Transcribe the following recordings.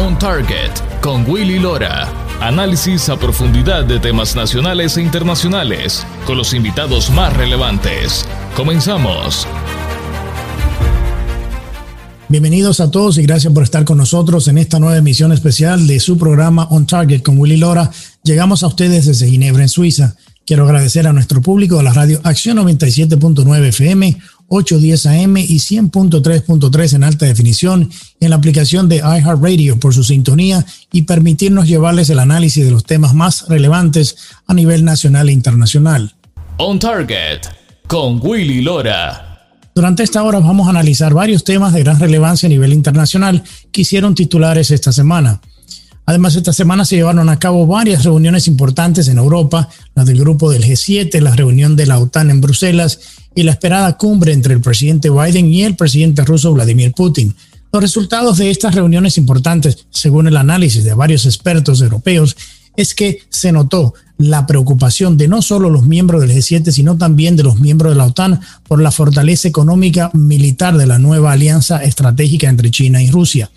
On Target con Willy Lora. Análisis a profundidad de temas nacionales e internacionales con los invitados más relevantes. Comenzamos. Bienvenidos a todos y gracias por estar con nosotros en esta nueva emisión especial de su programa On Target con Willy Lora. Llegamos a ustedes desde Ginebra, en Suiza. Quiero agradecer a nuestro público de la radio Acción 97.9 FM, 810 AM y 100.3.3 en alta definición en la aplicación de iHeartRadio por su sintonía y permitirnos llevarles el análisis de los temas más relevantes a nivel nacional e internacional. On Target con Willy Lora. Durante esta hora vamos a analizar varios temas de gran relevancia a nivel internacional que hicieron titulares esta semana. Además, esta semana se llevaron a cabo varias reuniones importantes en Europa, la del grupo del G7, la reunión de la OTAN en Bruselas y la esperada cumbre entre el presidente Biden y el presidente ruso Vladimir Putin. Los resultados de estas reuniones importantes, según el análisis de varios expertos europeos, es que se notó la preocupación de no solo los miembros del G7, sino también de los miembros de la OTAN por la fortaleza económica militar de la nueva alianza estratégica entre China y Rusia.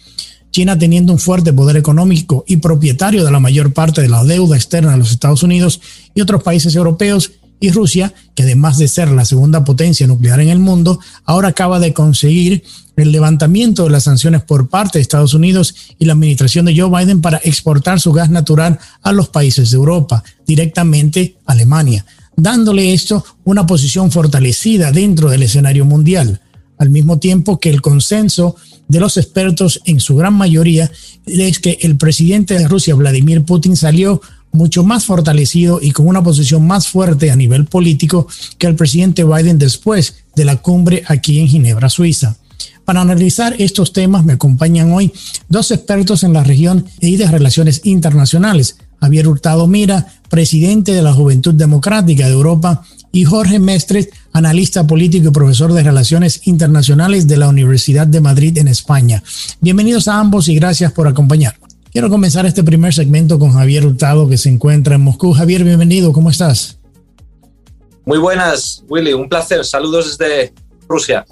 China teniendo un fuerte poder económico y propietario de la mayor parte de la deuda externa de los Estados Unidos y otros países europeos, y Rusia, que además de ser la segunda potencia nuclear en el mundo, ahora acaba de conseguir el levantamiento de las sanciones por parte de Estados Unidos y la administración de Joe Biden para exportar su gas natural a los países de Europa, directamente a Alemania, dándole esto una posición fortalecida dentro del escenario mundial, al mismo tiempo que el consenso de los expertos, en su gran mayoría, es que el presidente de Rusia, Vladimir Putin, salió mucho más fortalecido y con una posición más fuerte a nivel político que el presidente Biden después de la cumbre aquí en Ginebra, Suiza. Para analizar estos temas me acompañan hoy dos expertos en la región y de relaciones internacionales. Javier Hurtado Mira, presidente de la Juventud Democrática de Europa, y Jorge Mestres, analista político y profesor de Relaciones Internacionales de la Universidad de Madrid en España. Bienvenidos a ambos y gracias por acompañar. Quiero comenzar este primer segmento con Javier Hurtado, que se encuentra en Moscú. Javier, bienvenido, ¿cómo estás? Muy buenas, Willy, un placer. Saludos desde Rusia.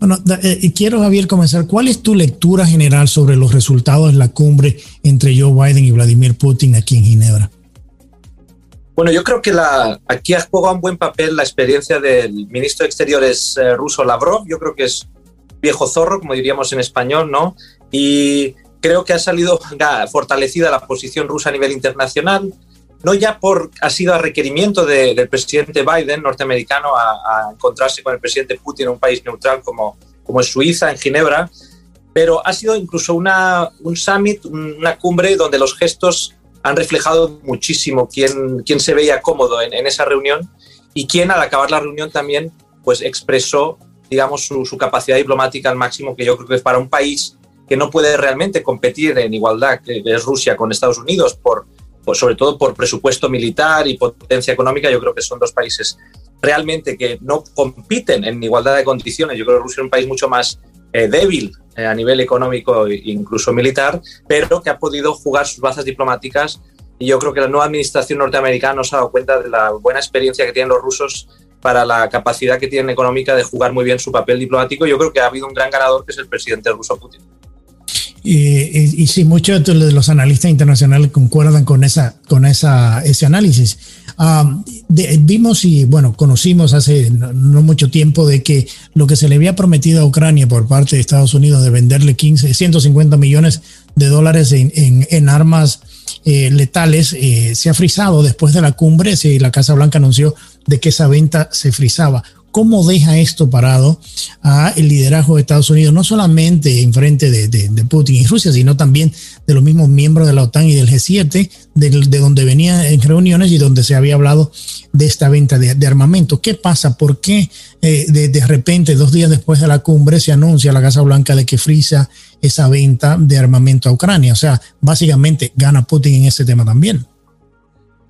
Bueno, eh, quiero, Javier, comenzar. ¿Cuál es tu lectura general sobre los resultados de la cumbre entre Joe Biden y Vladimir Putin aquí en Ginebra? Bueno, yo creo que la, aquí ha jugado un buen papel la experiencia del ministro de Exteriores eh, ruso Lavrov. Yo creo que es viejo zorro, como diríamos en español, ¿no? Y creo que ha salido fortalecida la posición rusa a nivel internacional, no ya por ha sido a requerimiento del presidente Biden norteamericano a, encontrarse con el presidente Putin en un país neutral como, como es Suiza, en Ginebra, pero ha sido incluso una, un summit, una cumbre donde los gestos han reflejado muchísimo quién, quién se veía cómodo en, esa reunión y quién al acabar la reunión también pues expresó digamos su, capacidad diplomática al máximo que yo creo que es para un país que no puede realmente competir en igualdad que es Rusia con Estados Unidos por, sobre todo por presupuesto militar y potencia económica yo creo que son dos países realmente que no compiten en igualdad de condiciones. Yo creo que Rusia es un país mucho más eh, débil eh, a nivel económico e incluso militar, pero que ha podido jugar sus bazas diplomáticas y yo creo que la nueva administración norteamericana se ha dado cuenta de la buena experiencia que tienen los rusos para la capacidad que tienen económica de jugar muy bien su papel diplomático. Yo creo que ha habido un gran ganador que es el presidente ruso Putin. Y, y, sí, muchos de los analistas internacionales concuerdan con, esa, con esa, ese análisis. Ah, vimos y, bueno, conocimos hace no, mucho tiempo de que lo que se le había prometido a Ucrania por parte de Estados Unidos de venderle 15, 150 millones de dólares en, en, armas eh, letales eh, se ha frisado después de la cumbre. y la Casa Blanca anunció de que esa venta se frisaba. ¿Cómo deja esto parado a el liderazgo de Estados Unidos, no solamente en frente de, Putin y Rusia, sino también de los mismos miembros de la OTAN y del G7, de, de donde venía en reuniones y donde se había hablado de esta venta de, armamento? ¿Qué pasa? ¿Por qué eh, de, repente, dos días después de la cumbre, se anuncia la Casa Blanca de que frisa esa venta de armamento a Ucrania? O sea, básicamente gana Putin en ese tema también.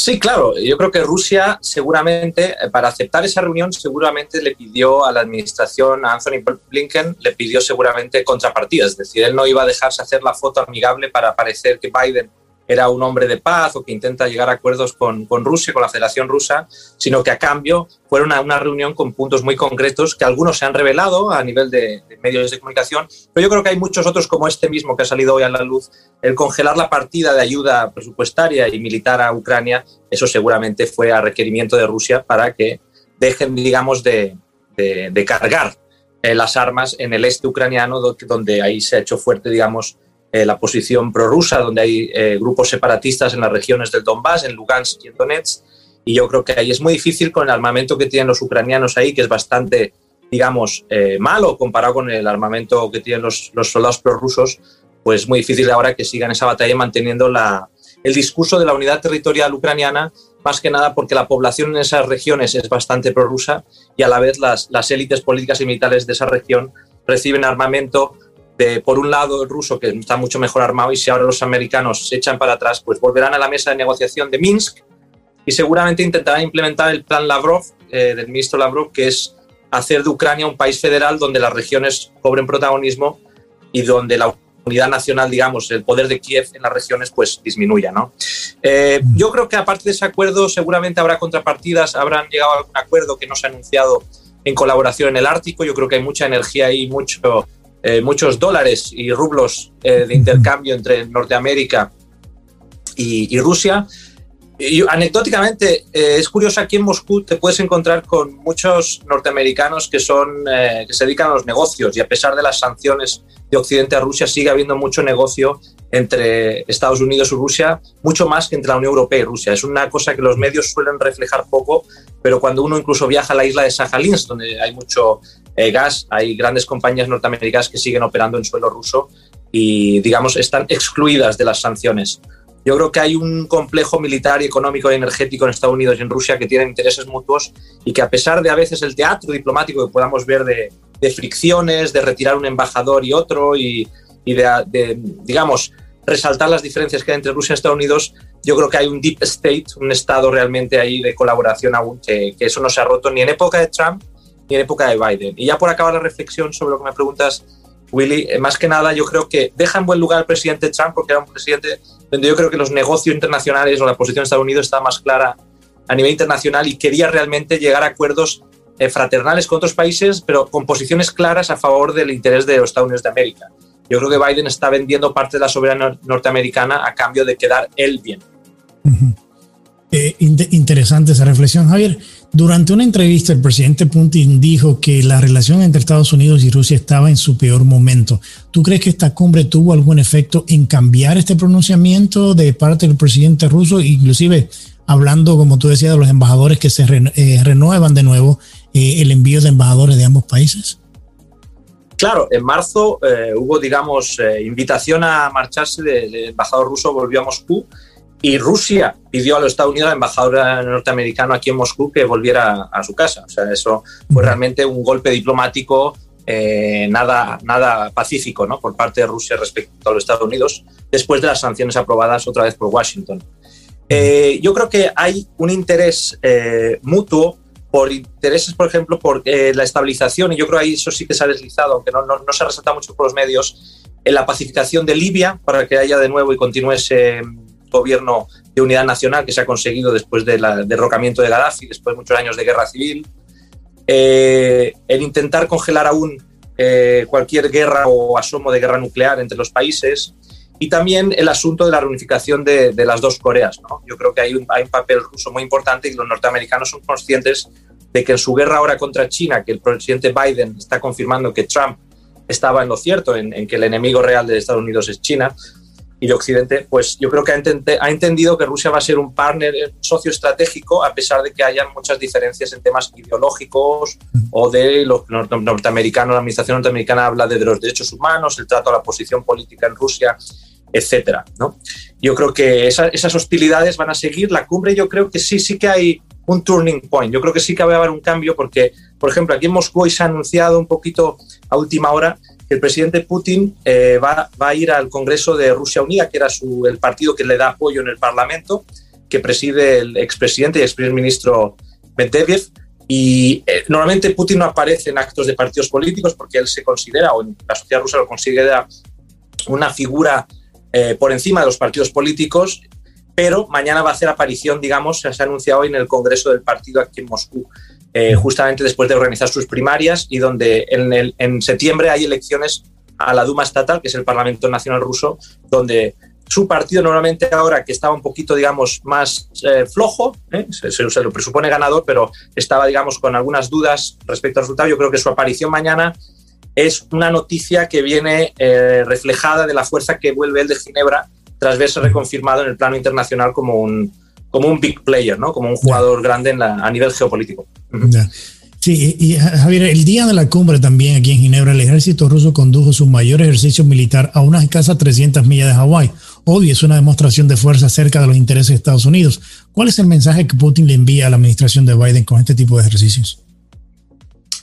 Sí, claro. Yo creo que Rusia seguramente, eh, para aceptar esa reunión, seguramente le pidió a la administración, a Anthony Blinken, le pidió seguramente contrapartidas. Es decir, él no iba a dejarse hacer la foto amigable para parecer que Biden era un hombre de paz o que intenta llegar a acuerdos con, con Rusia, con la Federación Rusa, sino que a cambio fue una, una, reunión con puntos muy concretos que algunos se han revelado a nivel de, de, medios de comunicación, pero yo creo que hay muchos otros como este mismo que ha salido hoy a la luz. El congelar la partida de ayuda presupuestaria y militar a Ucrania, eso seguramente fue a requerimiento de Rusia para que dejen, digamos, de, de, de cargar eh, las armas en el este ucraniano, donde ahí se ha hecho fuerte, digamos, eh, la posición prorrusa, donde hay eh, grupos separatistas en las regiones del Donbass, en Lugansk y en Donetsk. Y yo creo que ahí es muy difícil con el armamento que tienen los ucranianos ahí, que es bastante, digamos, eh, malo comparado con el armamento que tienen los, los soldados prorrusos, pues muy difícil ahora que sigan esa batalla manteniendo la, el discurso de la unidad territorial ucraniana, más que nada porque la población en esas regiones es bastante prorrusa y a la vez las, las élites políticas y militares de esa región reciben armamento de, por un lado, el ruso, que está mucho mejor armado, y si ahora los americanos se echan para atrás, pues volverán a la mesa de negociación de Minsk y seguramente intentarán implementar el plan Lavrov, eh, del ministro Lavrov, que es hacer de Ucrania un país federal donde las regiones cobren protagonismo y donde la unidad nacional, digamos, el poder de Kiev en las regiones, pues disminuya. ¿no? Eh, yo creo que aparte de ese acuerdo, seguramente habrá contrapartidas, habrán llegado a algún acuerdo que no se ha anunciado en colaboración en el Ártico. Yo creo que hay mucha energía ahí, mucho eh, muchos dólares y rublos eh, de intercambio entre Norteamérica y, y Rusia. Y anecdóticamente, eh, es curioso, aquí en Moscú te puedes encontrar con muchos norteamericanos que, son, que se dedican a los negocios y a pesar de las sanciones de Occidente a Rusia, sigue habiendo mucho negocio entre Estados Unidos y Rusia, mucho más que entre la Unión Europea y Rusia. Es una cosa que los medios suelen reflejar poco, pero cuando uno incluso viaja a la isla de Sajalins, donde hay mucho eh, gas, hay grandes compañías norteamericanas que siguen operando en suelo ruso y, digamos, están excluidas de las sanciones. Yo creo que hay un complejo militar y económico y energético en Estados Unidos y en Rusia que tienen intereses mutuos y que a pesar de a veces el teatro diplomático que podamos ver de, fricciones, de retirar un embajador y otro y, de, digamos, resaltar las diferencias que hay entre Rusia y Estados Unidos, yo creo que hay un deep state, un estado realmente ahí de colaboración aún, que eso no se ha roto ni en época de Trump en época de Biden. Y ya por acabar la reflexión sobre lo que me preguntas, Willy, eh, más que nada yo creo que deja en buen lugar al presidente Trump porque era un presidente donde yo creo que los negocios internacionales o la posición de Estados Unidos está más clara a nivel internacional y quería realmente llegar a acuerdos eh, fraternales con otros países, pero con posiciones claras a favor del interés de los Estados Unidos de América. Yo creo que Biden está vendiendo parte de la soberanía norteamericana a cambio de quedar él bien. Uh -huh. eh, interesante esa reflexión, Javier. Durante una entrevista, el presidente Putin dijo que la relación entre Estados Unidos y Rusia estaba en su peor momento. ¿Tú crees que esta cumbre tuvo algún efecto en cambiar este pronunciamiento de parte del presidente ruso, inclusive hablando, como tú decías, de los embajadores que se re, eh, renuevan de nuevo eh, el envío de embajadores de ambos países? Claro, en marzo eh, hubo, digamos, invitación a marcharse del embajador ruso, volvió a Moscú y Rusia pidió a los Estados Unidos, al embajador norteamericano aquí en Moscú, que volviera a su casa. O sea, eso fue realmente un golpe diplomático eh, nada, nada pacífico ¿no? por parte de Rusia respecto a los Estados Unidos, después de las sanciones aprobadas otra vez por Washington. Eh, yo creo que hay un interés eh, mutuo por intereses, por ejemplo, por eh, la estabilización, y yo creo que ahí eso sí que se ha deslizado, aunque no, no, no se resalta mucho por los medios, en la pacificación de Libia, para que haya de nuevo y continúe ese gobierno de unidad nacional que se ha conseguido después del derrocamiento de Gaddafi, después de muchos años de guerra civil. Eh, el intentar congelar aún eh, cualquier guerra o asomo de guerra nuclear entre los países. Y también el asunto de la reunificación de, de las dos Coreas. ¿no? Yo creo que hay un, hay un papel ruso muy importante y los norteamericanos son conscientes de que en su guerra ahora contra China, que el presidente Biden está confirmando que Trump estaba en lo cierto, en, en que el enemigo real de Estados Unidos es China, y de Occidente, pues yo creo que ha, ent ha, entendido que Rusia va a ser un partner, un socio estratégico, a pesar de que hayan muchas diferencias en temas ideológicos o de los norteamericanos, la administración norteamericana habla de, los derechos humanos, el trato a la posición política en Rusia, etcétera. ¿no? Yo creo que esa, esas hostilidades van a seguir. La cumbre, yo creo que sí, sí que hay un turning point. Yo creo que sí que va a haber un cambio porque, por ejemplo, aquí en Moscú se ha anunciado un poquito a última hora el presidente Putin eh, va, a ir al Congreso de Rusia Unida, que era su, el partido que le da apoyo en el Parlamento, que preside el expresidente y exprimer ministro Medvedev. Y eh, normalmente Putin no aparece en actos de partidos políticos porque él se considera, o en la sociedad rusa lo considera, una figura eh, por encima de los partidos políticos, pero mañana va a hacer aparición, digamos, se ha anunciado hoy en el Congreso del partido aquí en Moscú, eh, justamente después de organizar sus primarias y donde en, el, en septiembre hay elecciones a la Duma estatal, que es el Parlamento Nacional ruso, donde su partido normalmente ahora que estaba un poquito, digamos, más eh, flojo, ¿eh? se, lo presupone ganador, pero estaba, digamos, con algunas dudas respecto al resultado. Yo creo que su aparición mañana es una noticia que viene eh, reflejada de la fuerza que vuelve el de Ginebra tras verse reconfirmado en el plano internacional como un, como un big player, ¿no? como un jugador grande en la, a nivel geopolítico. Sí, y Javier, el día de la cumbre también aquí en Ginebra, el ejército ruso condujo su mayor ejercicio militar a unas escasas 300 millas de Hawái. Obvio, es una demostración de fuerza cerca de los intereses de Estados Unidos. ¿Cuál es el mensaje que Putin le envía a la administración de Biden con este tipo de ejercicios?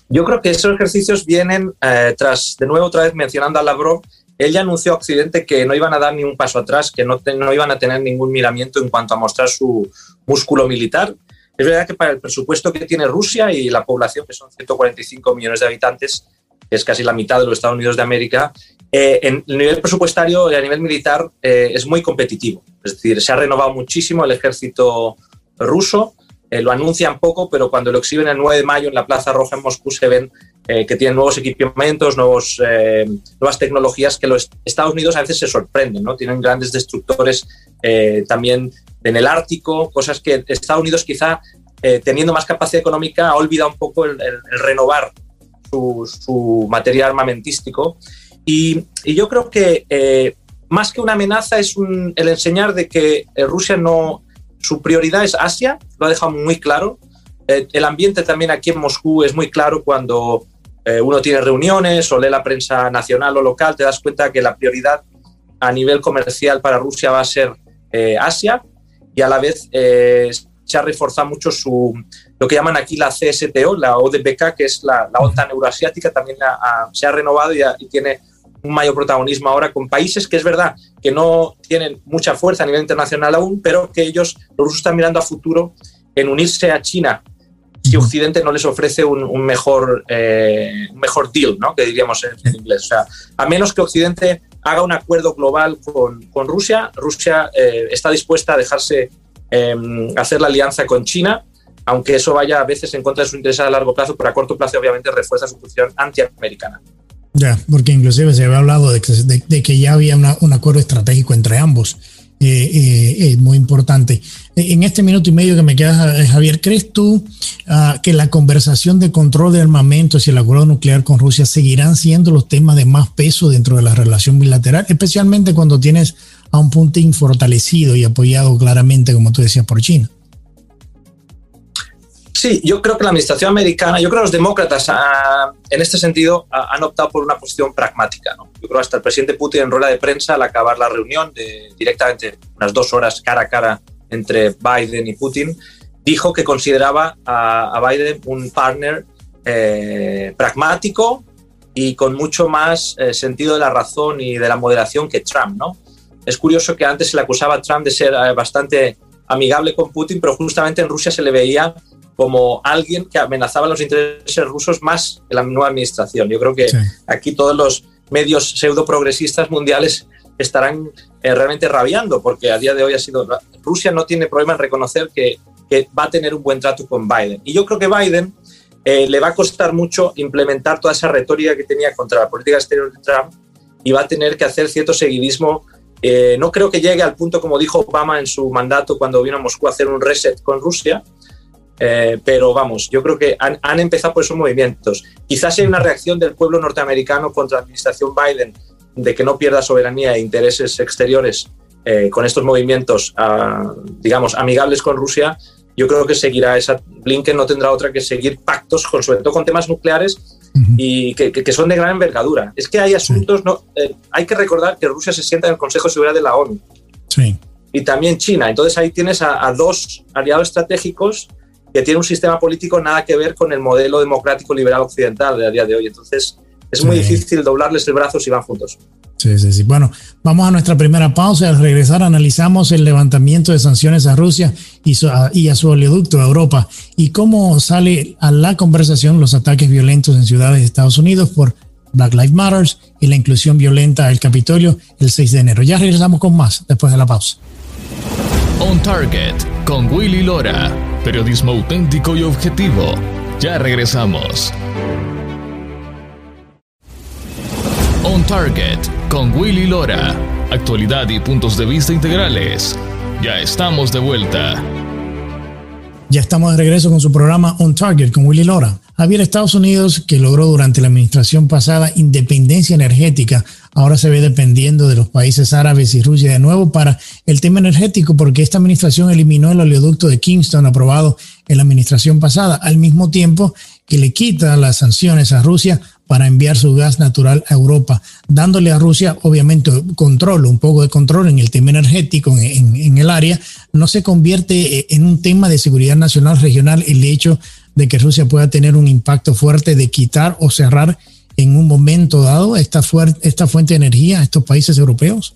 Yo creo que esos ejercicios vienen eh, tras, de nuevo, otra vez mencionando a Lavrov, él ya anunció a Occidente que no iban a dar ni un paso atrás, que no, no iban a tener ningún miramiento en cuanto a mostrar su músculo militar es verdad que para el presupuesto que tiene Rusia y la población, que son 145 millones de habitantes, que es casi la mitad de los Estados Unidos de América, eh, en el nivel presupuestario y a nivel militar eh, es muy competitivo. Es decir, se ha renovado muchísimo el ejército ruso, eh, lo anuncian poco, pero cuando lo exhiben el 9 de mayo en la Plaza Roja en Moscú se ven que tienen nuevos equipamientos, nuevas tecnologías que los Estados Unidos a veces se sorprenden, ¿no? Tienen grandes destructores también en el Ártico, cosas que Estados Unidos quizá eh, teniendo más capacidad económica ha olvidado un poco el, renovar su, material armamentístico. Y, yo creo que eh, más que una amenaza es el enseñar de que eh, Rusia no, su prioridad es Asia, lo ha dejado muy claro. el ambiente también aquí en Moscú es muy claro cuando uno tiene reuniones o lee la prensa nacional o local, te das cuenta que la prioridad a nivel comercial para Rusia va a ser Asia y a la vez eh, se ha reforzado mucho su, lo que llaman aquí la CSTO, la ODPK, que es la, la OTAN euroasiática, también se ha renovado y, tiene un mayor protagonismo ahora con países que es verdad que no tienen mucha fuerza a nivel internacional aún, pero que ellos, los rusos están mirando a futuro en unirse a China si Occidente no les ofrece un, mejor, eh, un mejor deal, ¿no? que diríamos en, inglés. O sea, a menos que Occidente haga un acuerdo global con, con Rusia, Rusia eh, está dispuesta a dejarse em, hacer la alianza con China, aunque eso vaya a veces en contra de su interés a largo plazo, pero a corto plazo obviamente refuerza su posición antiamericana. Ya, porque inclusive se había hablado de que, de, que ya había un acuerdo estratégico entre ambos. Eh, eh, muy importante. En este minuto y medio que me queda, Javier, ¿crees tú ah, que la conversación de control de armamentos y el acuerdo nuclear con Rusia seguirán siendo los temas de más peso dentro de la relación bilateral, especialmente cuando tienes a un Putin fortalecido y apoyado claramente, como tú decías, por China? Sí, yo creo que la administración americana, yo creo que los demócratas ah, en este sentido ah, han optado por una posición pragmática. ¿no? Yo creo hasta el presidente Putin en rueda de prensa al acabar la reunión, de, directamente unas dos horas cara a cara entre Biden y Putin, dijo que consideraba a, Biden un partner eh, pragmático y con mucho más eh, sentido de la razón y de la moderación que Trump. ¿no? Es curioso que antes se le acusaba a Trump de ser eh, bastante amigable con Putin, pero justamente en Rusia se le veía como alguien que amenazaba los intereses rusos más en la nueva administración. Yo creo que aquí todos los medios pseudo progresistas mundiales estarán eh, realmente rabiando, porque a día de hoy ha sido. Rusia no tiene problema en reconocer que, va a tener un buen trato con Biden. Y yo creo que Biden eh, le va a costar mucho implementar toda esa retórica que tenía contra la política exterior de Trump y va a tener que hacer cierto seguidismo. Eh, no creo que llegue al punto, como dijo Obama en su mandato cuando vino a Moscú a hacer un reset con Rusia, eh, pero vamos, yo creo que han, empezado por esos movimientos. Quizás hay una reacción del pueblo norteamericano contra la administración Biden de que no pierda soberanía e intereses exteriores eh, con estos movimientos, ah, digamos, amigables con Rusia. Yo creo que seguirá esa. Blinken no tendrá otra que seguir pactos, con, sobre todo con temas nucleares y que, son de gran envergadura. Es que hay asuntos. No, eh, hay que recordar que Rusia se sienta en el Consejo de Seguridad de la ONU. Y también China. Entonces ahí tienes a, a dos aliados estratégicos que tiene un sistema político nada que ver con el modelo democrático liberal occidental de a día de hoy. Entonces, es muy difícil doblarles el brazo si van juntos. Sí, sí, sí. Bueno, vamos a nuestra primera pausa. Al regresar analizamos el levantamiento de sanciones a Rusia y, y a su oleoducto a Europa y cómo sale a la conversación los ataques violentos en ciudades de Estados Unidos por Black Lives Matter y la inclusión violenta del Capitolio el 6 de enero. Ya regresamos con más después de la pausa. On Target con Willy Lora, periodismo auténtico y objetivo. Ya regresamos. On Target con Willy Lora, actualidad y puntos de vista integrales. Ya estamos de vuelta. Ya estamos de regreso con su programa On Target con Willy Lora. Había Estados Unidos, que logró durante la administración pasada independencia energética, ahora se ve dependiendo de los países árabes y Rusia de nuevo para el tema energético, porque esta administración eliminó el oleoducto de Kingston aprobado en la administración pasada, al mismo tiempo que le quita las sanciones a Rusia para enviar su gas natural a Europa, dándole a Rusia obviamente control, un poco de control en el tema energético en, el área, no se convierte eh, en un tema de seguridad nacional regional el hecho de que Rusia pueda tener un impacto fuerte de quitar o cerrar en un momento dado esta, esta fuente de energía a estos países europeos?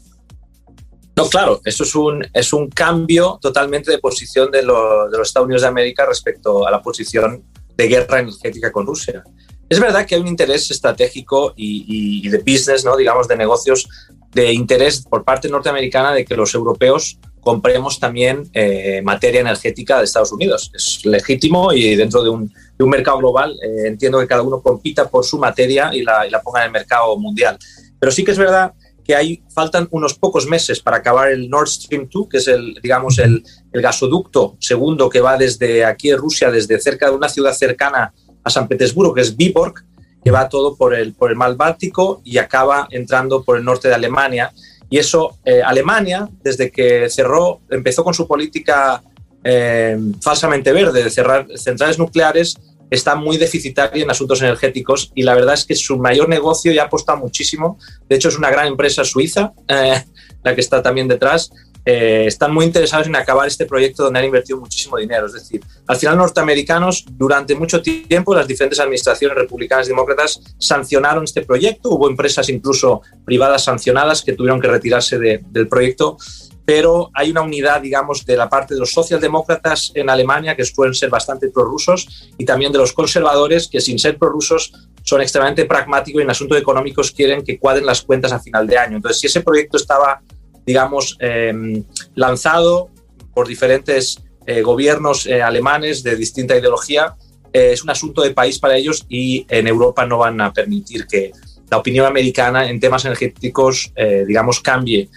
No, claro, eso es un, es un cambio totalmente de posición de, los Estados Unidos de América respecto a la posición de guerra energética con Rusia. Es verdad que hay un interés estratégico y, de business, digamos, de negocios, de interés por parte norteamericana de que los europeos compremos también eh, materia energética de Estados Unidos. Es legítimo y dentro de un, mercado global eh, entiendo que cada uno compita por su materia y la, ponga en el mercado mundial. Pero sí que es verdad que hay, faltan unos pocos meses para acabar el Nord Stream 2, que es el, digamos, el, gasoducto segundo que va desde aquí en Rusia, desde cerca de una ciudad cercana a San Petersburgo, que es Viborg, que va todo por el, por el mar Báltico y acaba entrando por el norte de Alemania. Y eso, eh, Alemania, desde que cerró, empezó con su política eh, falsamente verde de cerrar centrales nucleares, está muy deficitaria en asuntos energéticos y la verdad es que su mayor negocio ya aposta muchísimo. De hecho, es una gran empresa suiza, eh, la que está también detrás, eh, están muy interesados en acabar este proyecto donde han invertido muchísimo dinero. Es decir, al final norteamericanos durante mucho tiempo las diferentes administraciones republicanas y demócratas sancionaron este proyecto. Hubo empresas incluso privadas sancionadas que tuvieron que retirarse del proyecto. Pero hay una unidad, digamos, de la parte de los socialdemócratas en Alemania, que suelen ser bastante prorrusos, y también de los conservadores, que sin ser prorrusos son extremadamente pragmáticos y en asuntos económicos quieren que cuadren las cuentas a final de año. Entonces, si ese proyecto estaba digamos, em, lanzado por diferentes eh, gobiernos eh, alemanes de distinta ideología. Eh, es un asunto de país para ellos y en Europa no van a permitir que la opinión americana en temas energéticos, digamos, cambie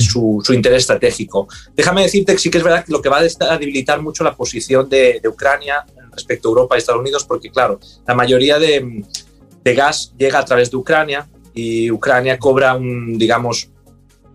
su, interés estratégico. Déjame decirte que sí que es verdad que lo que va a debilitar mucho la posición de, Ucrania respecto a Europa y Estados Unidos, porque claro, la mayoría de, de, gas llega a través de Ucrania y Ucrania cobra un, digamos,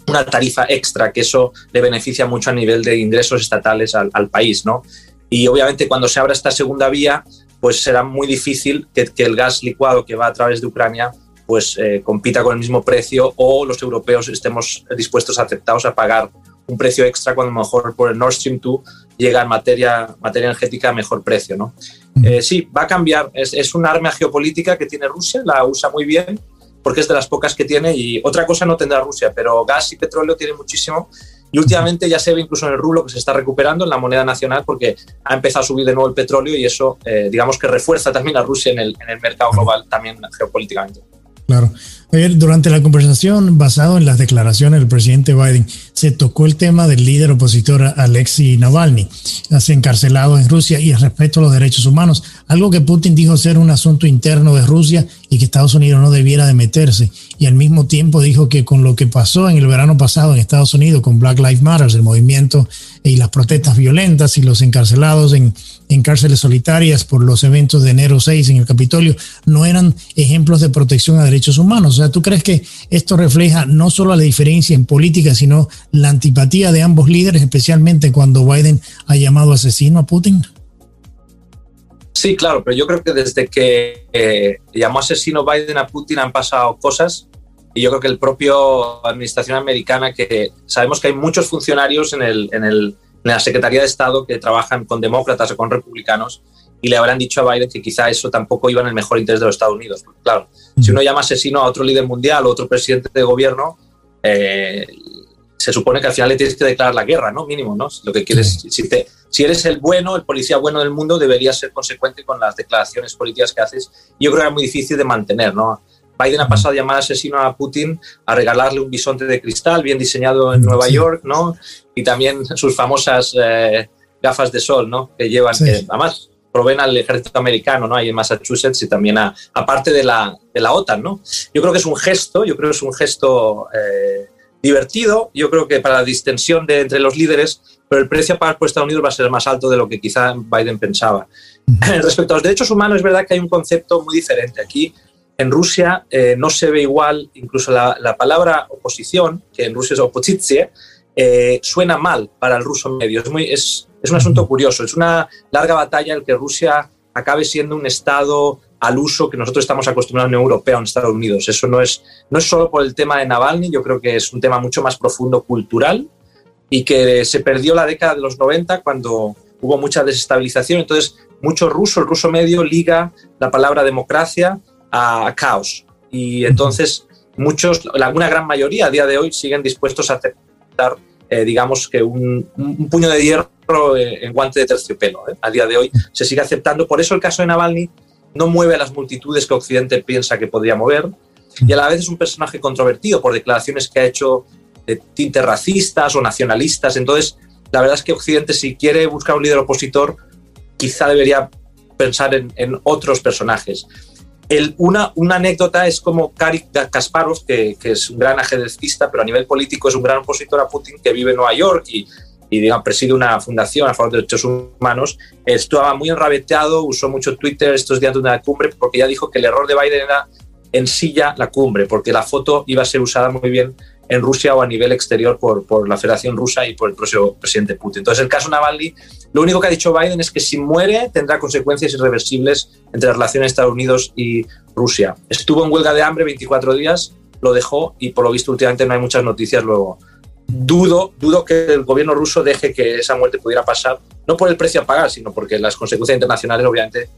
una tarifa extra, que eso le beneficia mucho a nivel de ingresos estatales al, país, ¿no? Y obviamente cuando se abra esta segunda vía, pues será muy difícil que, el gas licuado que va a través de Ucrania pues eh, compita con el mismo precio o los europeos estemos dispuestos a aceptados a pagar un precio extra cuando mejor por el Nord Stream 2 llega en materia, materia energética a mejor precio. ¿no? Eh, sí, va a cambiar. Es, es un arma geopolítica que tiene Rusia, la usa muy bien porque es de las pocas que tiene y otra cosa no tendrá Rusia, pero gas y petróleo tiene muchísimo y últimamente ya se ve incluso en el rublo que se está recuperando en la moneda nacional porque ha empezado a subir de nuevo el petróleo y eso eh, digamos que refuerza también a Rusia en el, en el mercado global también geopolíticamente. Claro. Durante la conversación, basado en las declaraciones del presidente Biden, se tocó el tema del líder opositor Alexei Navalny, encarcelado en Rusia y el respeto a los derechos humanos, algo que Putin dijo ser un asunto interno de Rusia y que Estados Unidos no debiera de meterse. Y al mismo tiempo dijo que con lo que pasó en el verano pasado en Estados Unidos con Black Lives Matter, el movimiento y las protestas violentas y los encarcelados en, cárceles solitarias por los eventos de enero 6 en el Capitolio, no eran ejemplos de protección a derechos humanos o sea, ¿tú crees que esto refleja no solo la diferencia en política, sino la antipatía de ambos líderes, especialmente cuando Biden ha llamado asesino a Putin? Sí, claro, pero yo creo que desde que eh, llamó asesino Biden a Putin han pasado cosas y yo creo que el propio administración americana, que sabemos que hay muchos funcionarios en, el, en, el, en la Secretaría de Estado que trabajan con demócratas o con republicanos y le habrán dicho a Biden que quizá eso tampoco iba en el mejor interés de los Estados Unidos. claro, si uno llama asesino a otro líder mundial o otro presidente de gobierno, eh, se supone que al final le tienes que declarar la guerra, ¿no? Mínimo, ¿no? Lo que quieres, si, te, si eres el bueno, el policía bueno del mundo, deberías ser consecuente con las declaraciones políticas que haces. Yo creo que es muy difícil de mantener, ¿no? Biden ha pasado de llamar asesino a Putin a regalarle un bisonte de cristal bien diseñado en Nueva York, ¿no? Y también sus famosas eh, gafas de sol, ¿no? Que llevan, que además proveen al ejército americano, ¿no? Ahí en Massachusetts y también a, aparte de la, de la OTAN, ¿no? Yo creo que es un gesto, yo creo que es un gesto eh, divertido, yo creo que para la distensión de, entre los líderes, pero el precio a pagar por Estados Unidos va a ser más alto de lo que quizá Biden pensaba. Respecto a los derechos humanos, es verdad que hay un concepto muy diferente. Aquí en Rusia eh, no se ve igual, incluso la, la, palabra oposición, que en Rusia es opoziție, eh, suena mal para el ruso medio. Es, muy, es, es, un asunto curioso. Es una larga batalla el que Rusia acabe siendo un Estado al uso que nosotros estamos acostumbrados en Europa o en Estados Unidos. Eso no es, no es solo por el tema de Navalny, yo creo que es un tema mucho más profundo cultural y que se perdió la década de los 90 cuando hubo mucha desestabilización. Entonces, mucho ruso, el ruso medio, liga la palabra democracia a, caos. Y entonces, muchos, una gran mayoría a día de hoy siguen dispuestos a aceptar eh, digamos que un, puño de hierro en guante de terciopelo. ¿eh? A día de hoy se sigue aceptando. Por eso el caso de Navalny no mueve a las multitudes que Occidente piensa que podría mover y a la vez es un personaje controvertido por declaraciones que ha hecho de tintes racistas o nacionalistas. Entonces, la verdad es que Occidente, si quiere buscar un líder opositor, quizá debería pensar en, en otros personajes una, una, anécdota es como Kari Kasparov, que, que, es un gran ajedrecista, pero a nivel político es un gran opositor a Putin, que vive en Nueva York y, y digamos, preside una fundación a favor de derechos humanos. Estaba muy enrabeteado, usó mucho Twitter estos días de una cumbre, porque ya dijo que el error de Biden era en silla la cumbre, porque la foto iba a ser usada muy bien en Rusia o a nivel exterior por, por la Federación Rusa y por el propio presidente Putin. Entonces, el caso Navalny, lo único que ha dicho Biden es que si muere tendrá consecuencias irreversibles entre las relaciones de Estados Unidos y Rusia. Estuvo en huelga de hambre 24 días, lo dejó y por lo visto últimamente no hay muchas noticias luego. Dudo, dudo que el gobierno ruso deje que esa muerte pudiera pasar, no por el precio a pagar, sino porque las consecuencias internacionales obviamente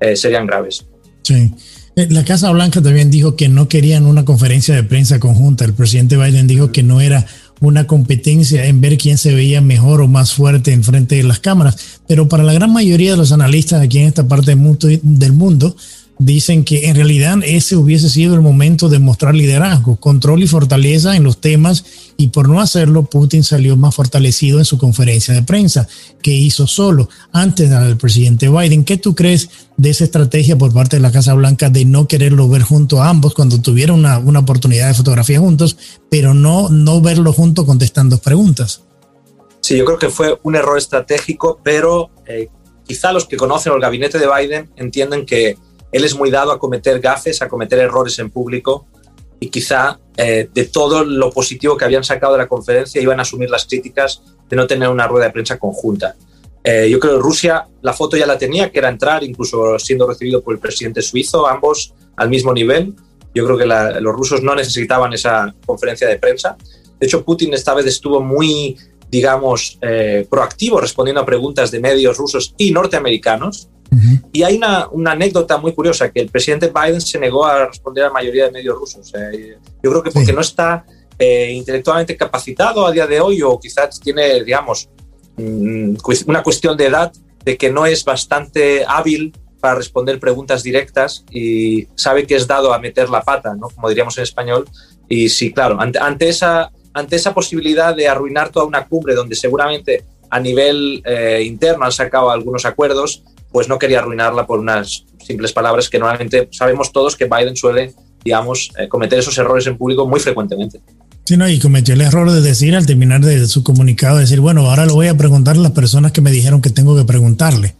eh, serían graves. Sí. Eh, la Casa Blanca también dijo que no querían una conferencia de prensa conjunta. El presidente Biden dijo que no era una competencia en ver quién se veía mejor o más fuerte en frente de las cámaras. Pero para la gran mayoría de los analistas aquí en esta parte del mundo, dicen que en realidad ese hubiese sido el momento de mostrar liderazgo, control y fortaleza en los temas y por no hacerlo Putin salió más fortalecido en su conferencia de prensa que hizo solo antes del presidente Biden. ¿Qué tú crees de esa estrategia por parte de la Casa Blanca de no quererlo ver junto a ambos cuando tuvieron una, una oportunidad de fotografía juntos, pero no, no verlo junto contestando preguntas? Sí, yo creo que fue un error estratégico, pero eh, quizá los que conocen el gabinete de Biden entienden que él es muy dado a cometer gafes, a cometer errores en público y quizá eh, de todo lo positivo que habían sacado de la conferencia iban a asumir las críticas de no tener una rueda de prensa conjunta. Eh, yo creo que Rusia la foto ya la tenía, que era entrar, incluso siendo recibido por el presidente suizo, ambos al mismo nivel. Yo creo que los rusos no necesitaban esa conferencia de prensa. De hecho, Putin esta vez estuvo muy, digamos, eh, proactivo respondiendo a preguntas de medios rusos y norteamericanos. Y hay una, una, anécdota muy curiosa, que el presidente Biden se negó a responder a la mayoría de medios rusos. Eh, yo creo que porque no está eh, intelectualmente capacitado a día de hoy o quizás tiene, digamos, mm, una cuestión de edad de que no es bastante hábil para responder preguntas directas y sabe que es dado a meter la pata, ¿no? como diríamos en español. Y sí, claro, ante, ante esa, ante esa posibilidad de arruinar toda una cumbre donde seguramente a nivel eh, interno han sacado algunos acuerdos, pues no quería arruinarla por unas simples palabras que normalmente sabemos todos que Biden suele, digamos, eh, cometer esos errores en público muy frecuentemente. Sí, no, y cometió el error de decir al terminar de su comunicado, decir, bueno, ahora lo voy a preguntar a las personas que me dijeron que tengo que preguntarle.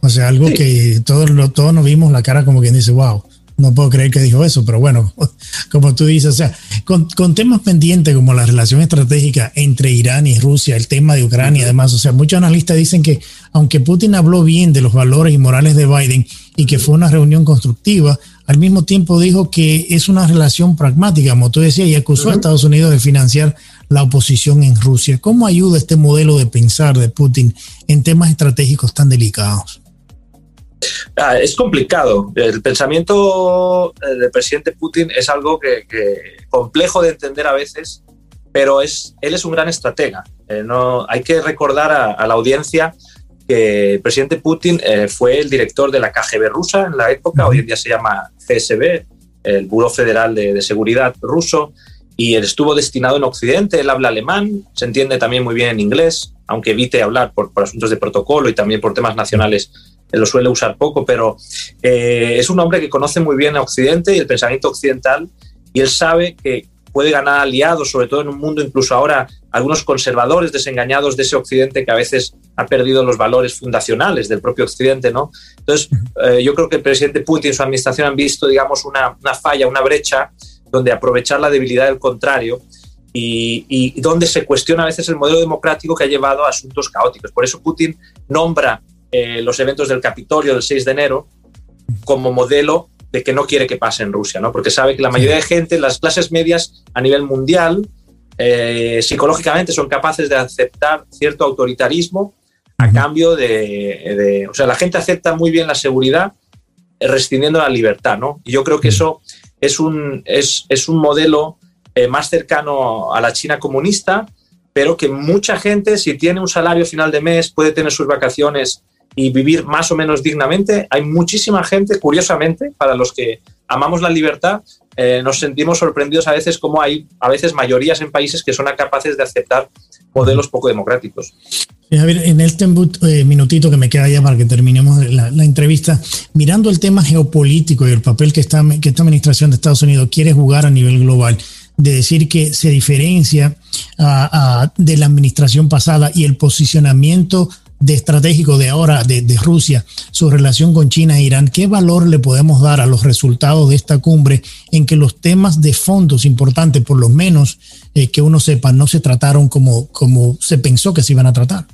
O sea, algo que todos, todos nos vimos la cara como quien dice, wow, no puedo creer que dijo eso, pero bueno, como tú dices, o sea, con, con, temas pendientes como la relación estratégica entre Irán y Rusia, el tema de Ucrania, además, o sea, muchos analistas dicen que aunque Putin habló bien de los valores y morales de Biden y que fue una reunión constructiva, al mismo tiempo dijo que es una relación pragmática, como tú decías, y acusó a Estados Unidos de financiar la oposición en Rusia. ¿Cómo ayuda este modelo de pensar de Putin en temas estratégicos tan delicados? Ah, es complicado. El pensamiento eh, del presidente Putin es algo que, complejo de entender a veces, pero es, él es un gran estratega. Eh, no, hay que recordar a, la audiencia que el presidente Putin eh, fue el director de la KGB rusa en la época, hoy en día se llama FSB, el Buró Federal de, Seguridad ruso, y él estuvo destinado en Occidente, él habla alemán, se entiende también muy bien en inglés, aunque evite hablar por, asuntos de protocolo y también por temas nacionales, lo suele usar poco, pero eh, es un hombre que conoce muy bien Occidente y el pensamiento occidental, y él sabe que puede ganar aliados, sobre todo en un mundo incluso ahora, algunos conservadores desengañados de ese Occidente que a veces ha perdido los valores fundacionales del propio Occidente, ¿no? Entonces, eh, yo creo que el presidente Putin y su administración han visto, digamos, una, falla, una brecha donde aprovechar la debilidad del contrario y, donde se cuestiona a veces el modelo democrático que ha llevado a asuntos caóticos. Por eso Putin nombra eh, los eventos del Capitolio del 6 de enero como modelo de que no quiere que pase en Rusia, ¿no? porque sabe que la mayoría de gente, las clases medias a nivel mundial, eh, psicológicamente son capaces de aceptar cierto autoritarismo a cambio de, O sea, la gente acepta muy bien la seguridad eh, restringiendo la libertad, ¿no? Y yo creo que eso es un, es, es un modelo eh, más cercano a la China comunista, pero que mucha gente, si tiene un salario final de mes, puede tener sus vacaciones y vivir más o menos dignamente. Hay muchísima gente, curiosamente, para los que amamos la libertad, eh, nos sentimos sorprendidos a veces como hay a veces mayorías en países que son capaces de aceptar modelos poco democráticos. en este eh, minutito que me queda ya para que terminemos la, entrevista, mirando el tema geopolítico y el papel que, está, que esta administración de Estados Unidos quiere jugar a nivel global, de decir que se diferencia de la administración pasada y el posicionamiento de estratégico de ahora de, Rusia, su relación con China e Irán, ¿qué valor le podemos dar a los resultados de esta cumbre en que los temas de fondos importantes, por lo menos eh, que uno sepa, no se trataron como, como se pensó que se iban a tratar?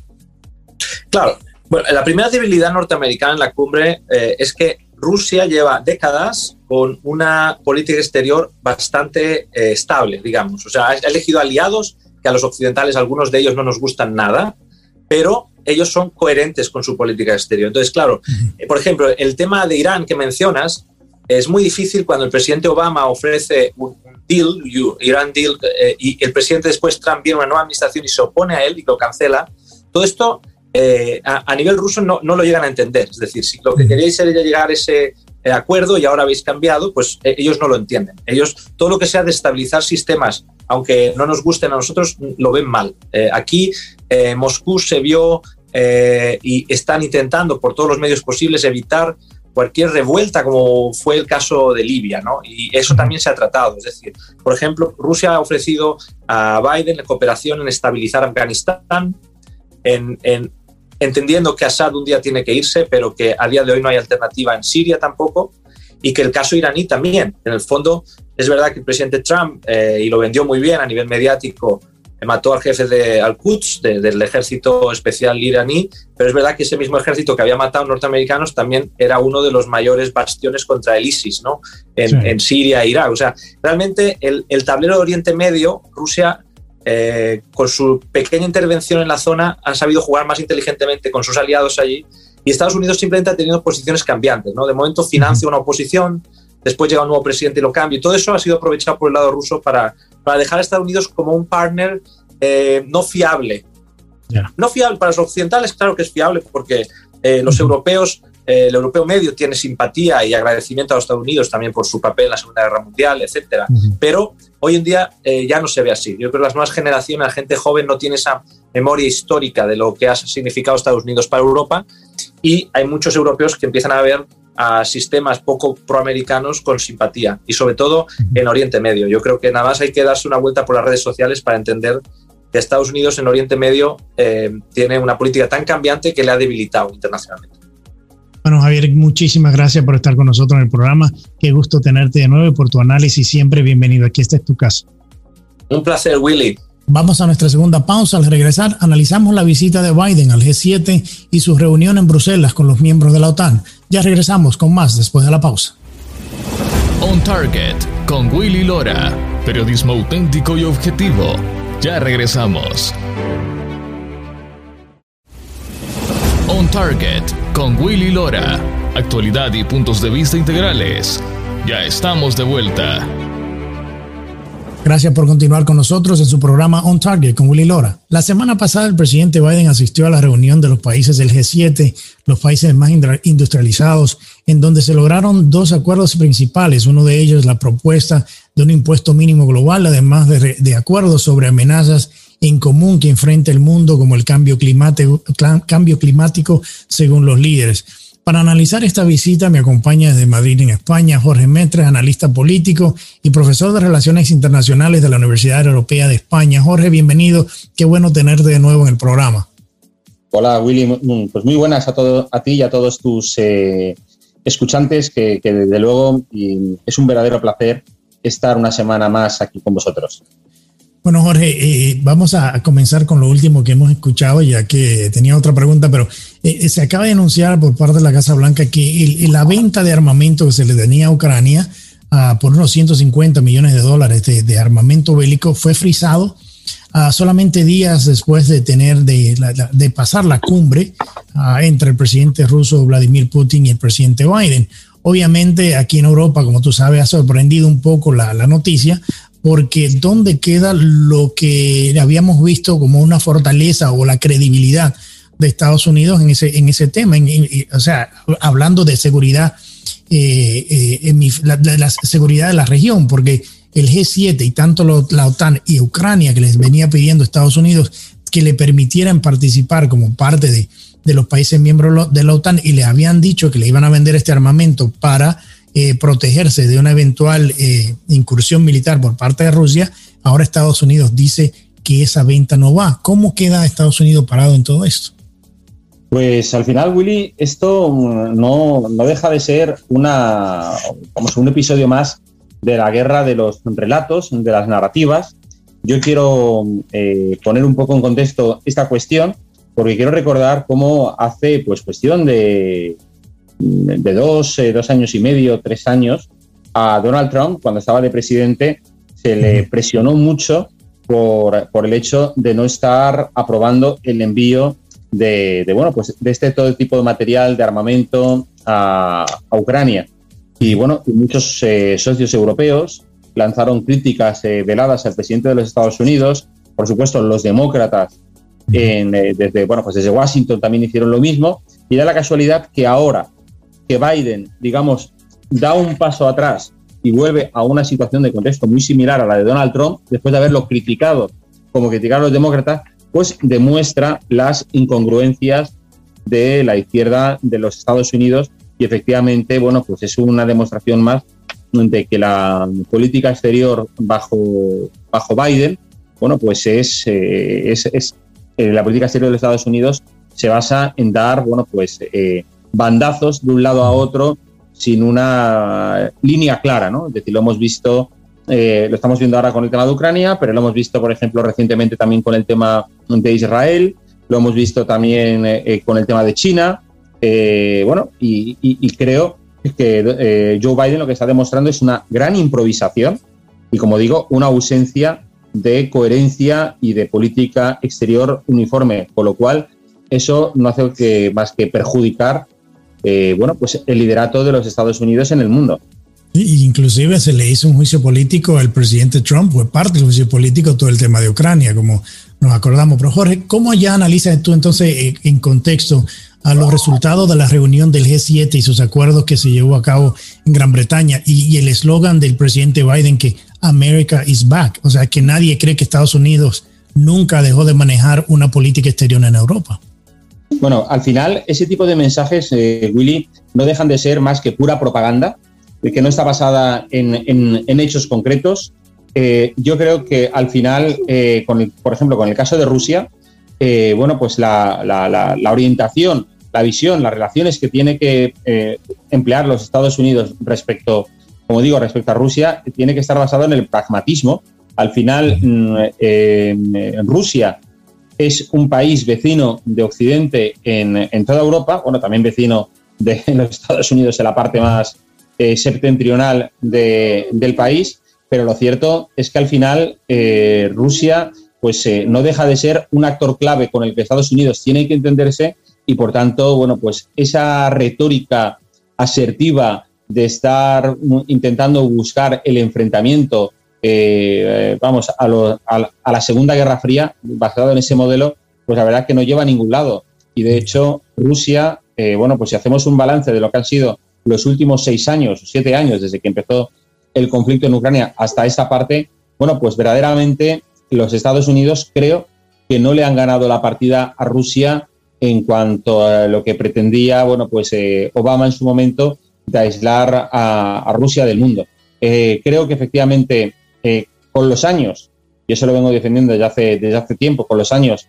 Claro, bueno, la primera debilidad norteamericana en la cumbre eh, es que Rusia lleva décadas con una política exterior bastante eh, estable, digamos. O sea, ha elegido aliados que a los occidentales, algunos de ellos no nos gustan nada, pero ellos son coherentes con su política exterior. Entonces, claro, eh, por ejemplo, el tema de Irán que mencionas es muy difícil cuando el presidente Obama ofrece un deal, Irán deal, eh, y el presidente después Trump viene una nueva administración y se opone a él y lo cancela. Todo esto eh, a, nivel ruso no, no, lo llegan a entender. Es decir, si lo que queríais era llegar a ese acuerdo y ahora habéis cambiado, pues ellos no lo entienden. Ellos, todo lo que sea de estabilizar sistemas aunque no nos gusten a nosotros, lo ven mal. aquí Moscú se vio eh, y están intentando por todos los medios posibles evitar cualquier revuelta, como fue el caso de Libia, ¿no? Y eso también se ha tratado. Es decir, por ejemplo, Rusia ha ofrecido a Biden la cooperación en estabilizar Afganistán, en, entendiendo que Assad un día tiene que irse, pero que a día de hoy no hay alternativa en Siria tampoco, y que el caso iraní también. En el fondo, es verdad que el presidente Trump, eh, y lo vendió muy bien a nivel mediático, mató al jefe de Al-Quds, del ejército especial iraní, pero es verdad que ese mismo ejército que había matado norteamericanos también era uno de los mayores bastiones contra el ISIS, ¿no? En, Siria e Irak. O sea, realmente el, tablero de Oriente Medio, Rusia, eh, con su pequeña intervención en la zona, ha sabido jugar más inteligentemente con sus aliados allí y Estados Unidos simplemente ha tenido posiciones cambiantes, ¿no? De momento financia una oposición, después llega un nuevo presidente y lo cambia. Y todo eso ha sido aprovechado por el lado ruso para para dejar a Estados Unidos como un partner eh, no fiable. No fiable para los occidentales, claro que es fiable porque eh, los europeos, eh, el europeo medio tiene simpatía y agradecimiento a los Estados Unidos también por su papel en la Segunda Guerra Mundial, etcétera. Pero hoy en día ya no se ve así. Yo creo que las nuevas generaciones, la gente joven no tiene esa memoria histórica de lo que ha significado Estados Unidos para Europa y hay muchos europeos que empiezan a ver a sistemas poco proamericanos con simpatía y sobre todo en Oriente Medio. Yo creo que nada más hay que darse una vuelta por las redes sociales para entender que Estados Unidos en Oriente Medio eh, tiene una política tan cambiante que le ha debilitado internacionalmente. Bueno, Javier, muchísimas gracias por estar con nosotros en el programa. Qué gusto tenerte de nuevo y por tu análisis. Siempre bienvenido. Aquí este es tu caso. Un placer, Willy. Vamos a nuestra segunda pausa. Al regresar, analizamos la visita de Biden al G7 y su reunión en Bruselas con los miembros de la OTAN. Ya regresamos con más después de la pausa. On Target con Willy Lora. Periodismo auténtico y objetivo. Ya regresamos. On Target con Willy Lora. Actualidad y puntos de vista integrales. Ya estamos de vuelta. Gracias por continuar con nosotros en su programa On Target con Willy Lora. La semana pasada el presidente Biden asistió a la reunión de los países del G7, los países más industrializados en donde se lograron dos acuerdos principales. Uno de ellos, la propuesta de un impuesto mínimo global, además de, de acuerdos sobre amenazas en común que enfrenta el mundo, como el cambio climático, cambio climático según los líderes. Para analizar esta visita me acompaña desde Madrid, en España, Jorge Metres, analista político y profesor de Relaciones Internacionales de la Universidad Europea de España. Jorge, bienvenido. Qué bueno tenerte de nuevo en el programa. Hola, Willy. Pues muy buenas a, a ti y a todos tus eh, escuchantes, que, desde luego es un verdadero placer estar una semana más aquí con vosotros. Bueno, Jorge, eh, vamos a comenzar con lo último que hemos escuchado, ya que tenía otra pregunta, pero eh, se acaba de anunciar por parte de la Casa Blanca que la venta de armamento que se le tenía a Ucrania ah, por unos 150 millones de dólares de, armamento bélico fue frisado ah, solamente días después de tener de, de pasar la cumbre ah, entre el presidente ruso Vladimir Putin y el presidente Biden. Obviamente aquí en Europa, como tú sabes, ha sorprendido un poco la, noticia, porque ¿dónde queda lo que habíamos visto como una fortaleza o la credibilidad de Estados Unidos en ese, en ese tema? o sea, hablando de seguridad, eh, eh, en de la seguridad de la región, porque el G7 y tanto la OTAN y Ucrania que les venía pidiendo a Estados Unidos que le permitieran participar como parte de, de los países miembros de la OTAN y le habían dicho que le iban a vender este armamento para eh, protegerse de una eventual eh, incursión militar por parte de Rusia, ahora Estados Unidos dice que esa venta no va. ¿Cómo queda Estados Unidos parado en todo esto? Pues al final, Willy, esto no, no deja de ser una, como un episodio más de la guerra de los relatos, de las narrativas. Yo quiero eh, poner un poco en contexto esta cuestión porque quiero recordar cómo hace pues cuestión de, de dos, eh, dos años y medio, tres años, a Donald Trump, cuando estaba de presidente, se le presionó mucho por, por el hecho de no estar aprobando el envío de, bueno, pues de este todo tipo de material, de armamento a, Ucrania. Y bueno, muchos eh, socios europeos lanzaron críticas eh, veladas al presidente de los Estados Unidos. Por supuesto, los demócratas eh, desde, bueno, pues desde Washington también hicieron lo mismo. Y da la casualidad que ahora que Biden, digamos, da un paso atrás y vuelve a una situación de contexto muy similar a la de Donald Trump, después de haberlo criticado como criticaron los demócratas, pues demuestra las incongruencias de la izquierda de los Estados Unidos y efectivamente, bueno, pues es una demostración más de que la política exterior bajo, bajo Biden, bueno, pues es, eh, es, es eh, la política exterior de los Estados Unidos se basa en dar, bueno, pues eh, bandazos de un lado a otro sin una línea clara, ¿no? Es decir, lo hemos visto, eh, lo estamos viendo ahora con el tema de Ucrania, pero lo hemos visto, por ejemplo, recientemente también con el tema de Israel, lo hemos visto también con el tema de China, bueno, y, creo que Joe Biden lo que está demostrando es una gran improvisación y, como digo, una ausencia de coherencia y de política exterior uniforme, con lo cual eso no hace que, más que perjudicar eh, bueno, pues el liderato de los Estados Unidos en el mundo. Inclusive se le hizo un juicio político al presidente Trump, fue parte del juicio político todo el tema de Ucrania, como nos acordamos. Pero Jorge, ¿cómo ya analizas tú entonces eh, en contexto a los resultados de la reunión del G7 y sus acuerdos que se llevó a cabo en Gran Bretaña y, el eslogan del presidente Biden que America is back, o sea que nadie cree que Estados Unidos nunca dejó de manejar una política exterior en Europa. Bueno, al final ese tipo de mensajes, eh, Willy, no dejan de ser más que pura propaganda, que no está basada en, hechos concretos. Eh, yo creo que al final, eh, por ejemplo, con el caso de Rusia, eh, bueno, pues la, orientación, la visión, las relaciones que tiene que emplear los Estados Unidos respecto, como digo, respecto a Rusia, tiene que estar basado en el pragmatismo. Al final, mm, Rusia es un país vecino de Occidente en, toda Europa, bueno, también vecino de los Estados Unidos en la parte más eh, septentrional del país, pero lo cierto es que al final Rusia pues eh, no deja de ser un actor clave con el que Estados Unidos tiene que entenderse y por tanto, bueno, pues esa retórica asertiva de estar intentando buscar el enfrentamiento, eh, vamos, a, la Segunda Guerra Fría, basado en ese modelo, pues la verdad que no lleva a ningún lado. Y de hecho, Rusia, eh, bueno, pues si hacemos un balance de lo que han sido los últimos seis años, siete años, desde que empezó el conflicto en Ucrania hasta esta parte, bueno, pues verdaderamente los Estados Unidos creo que no le han ganado la partida a Rusia en cuanto a lo que pretendía, bueno, pues eh, Obama en su momento de aislar a, Rusia del mundo. Eh, creo que efectivamente eh, con los años, y eso lo vengo defendiendo desde hace, desde hace tiempo, con los años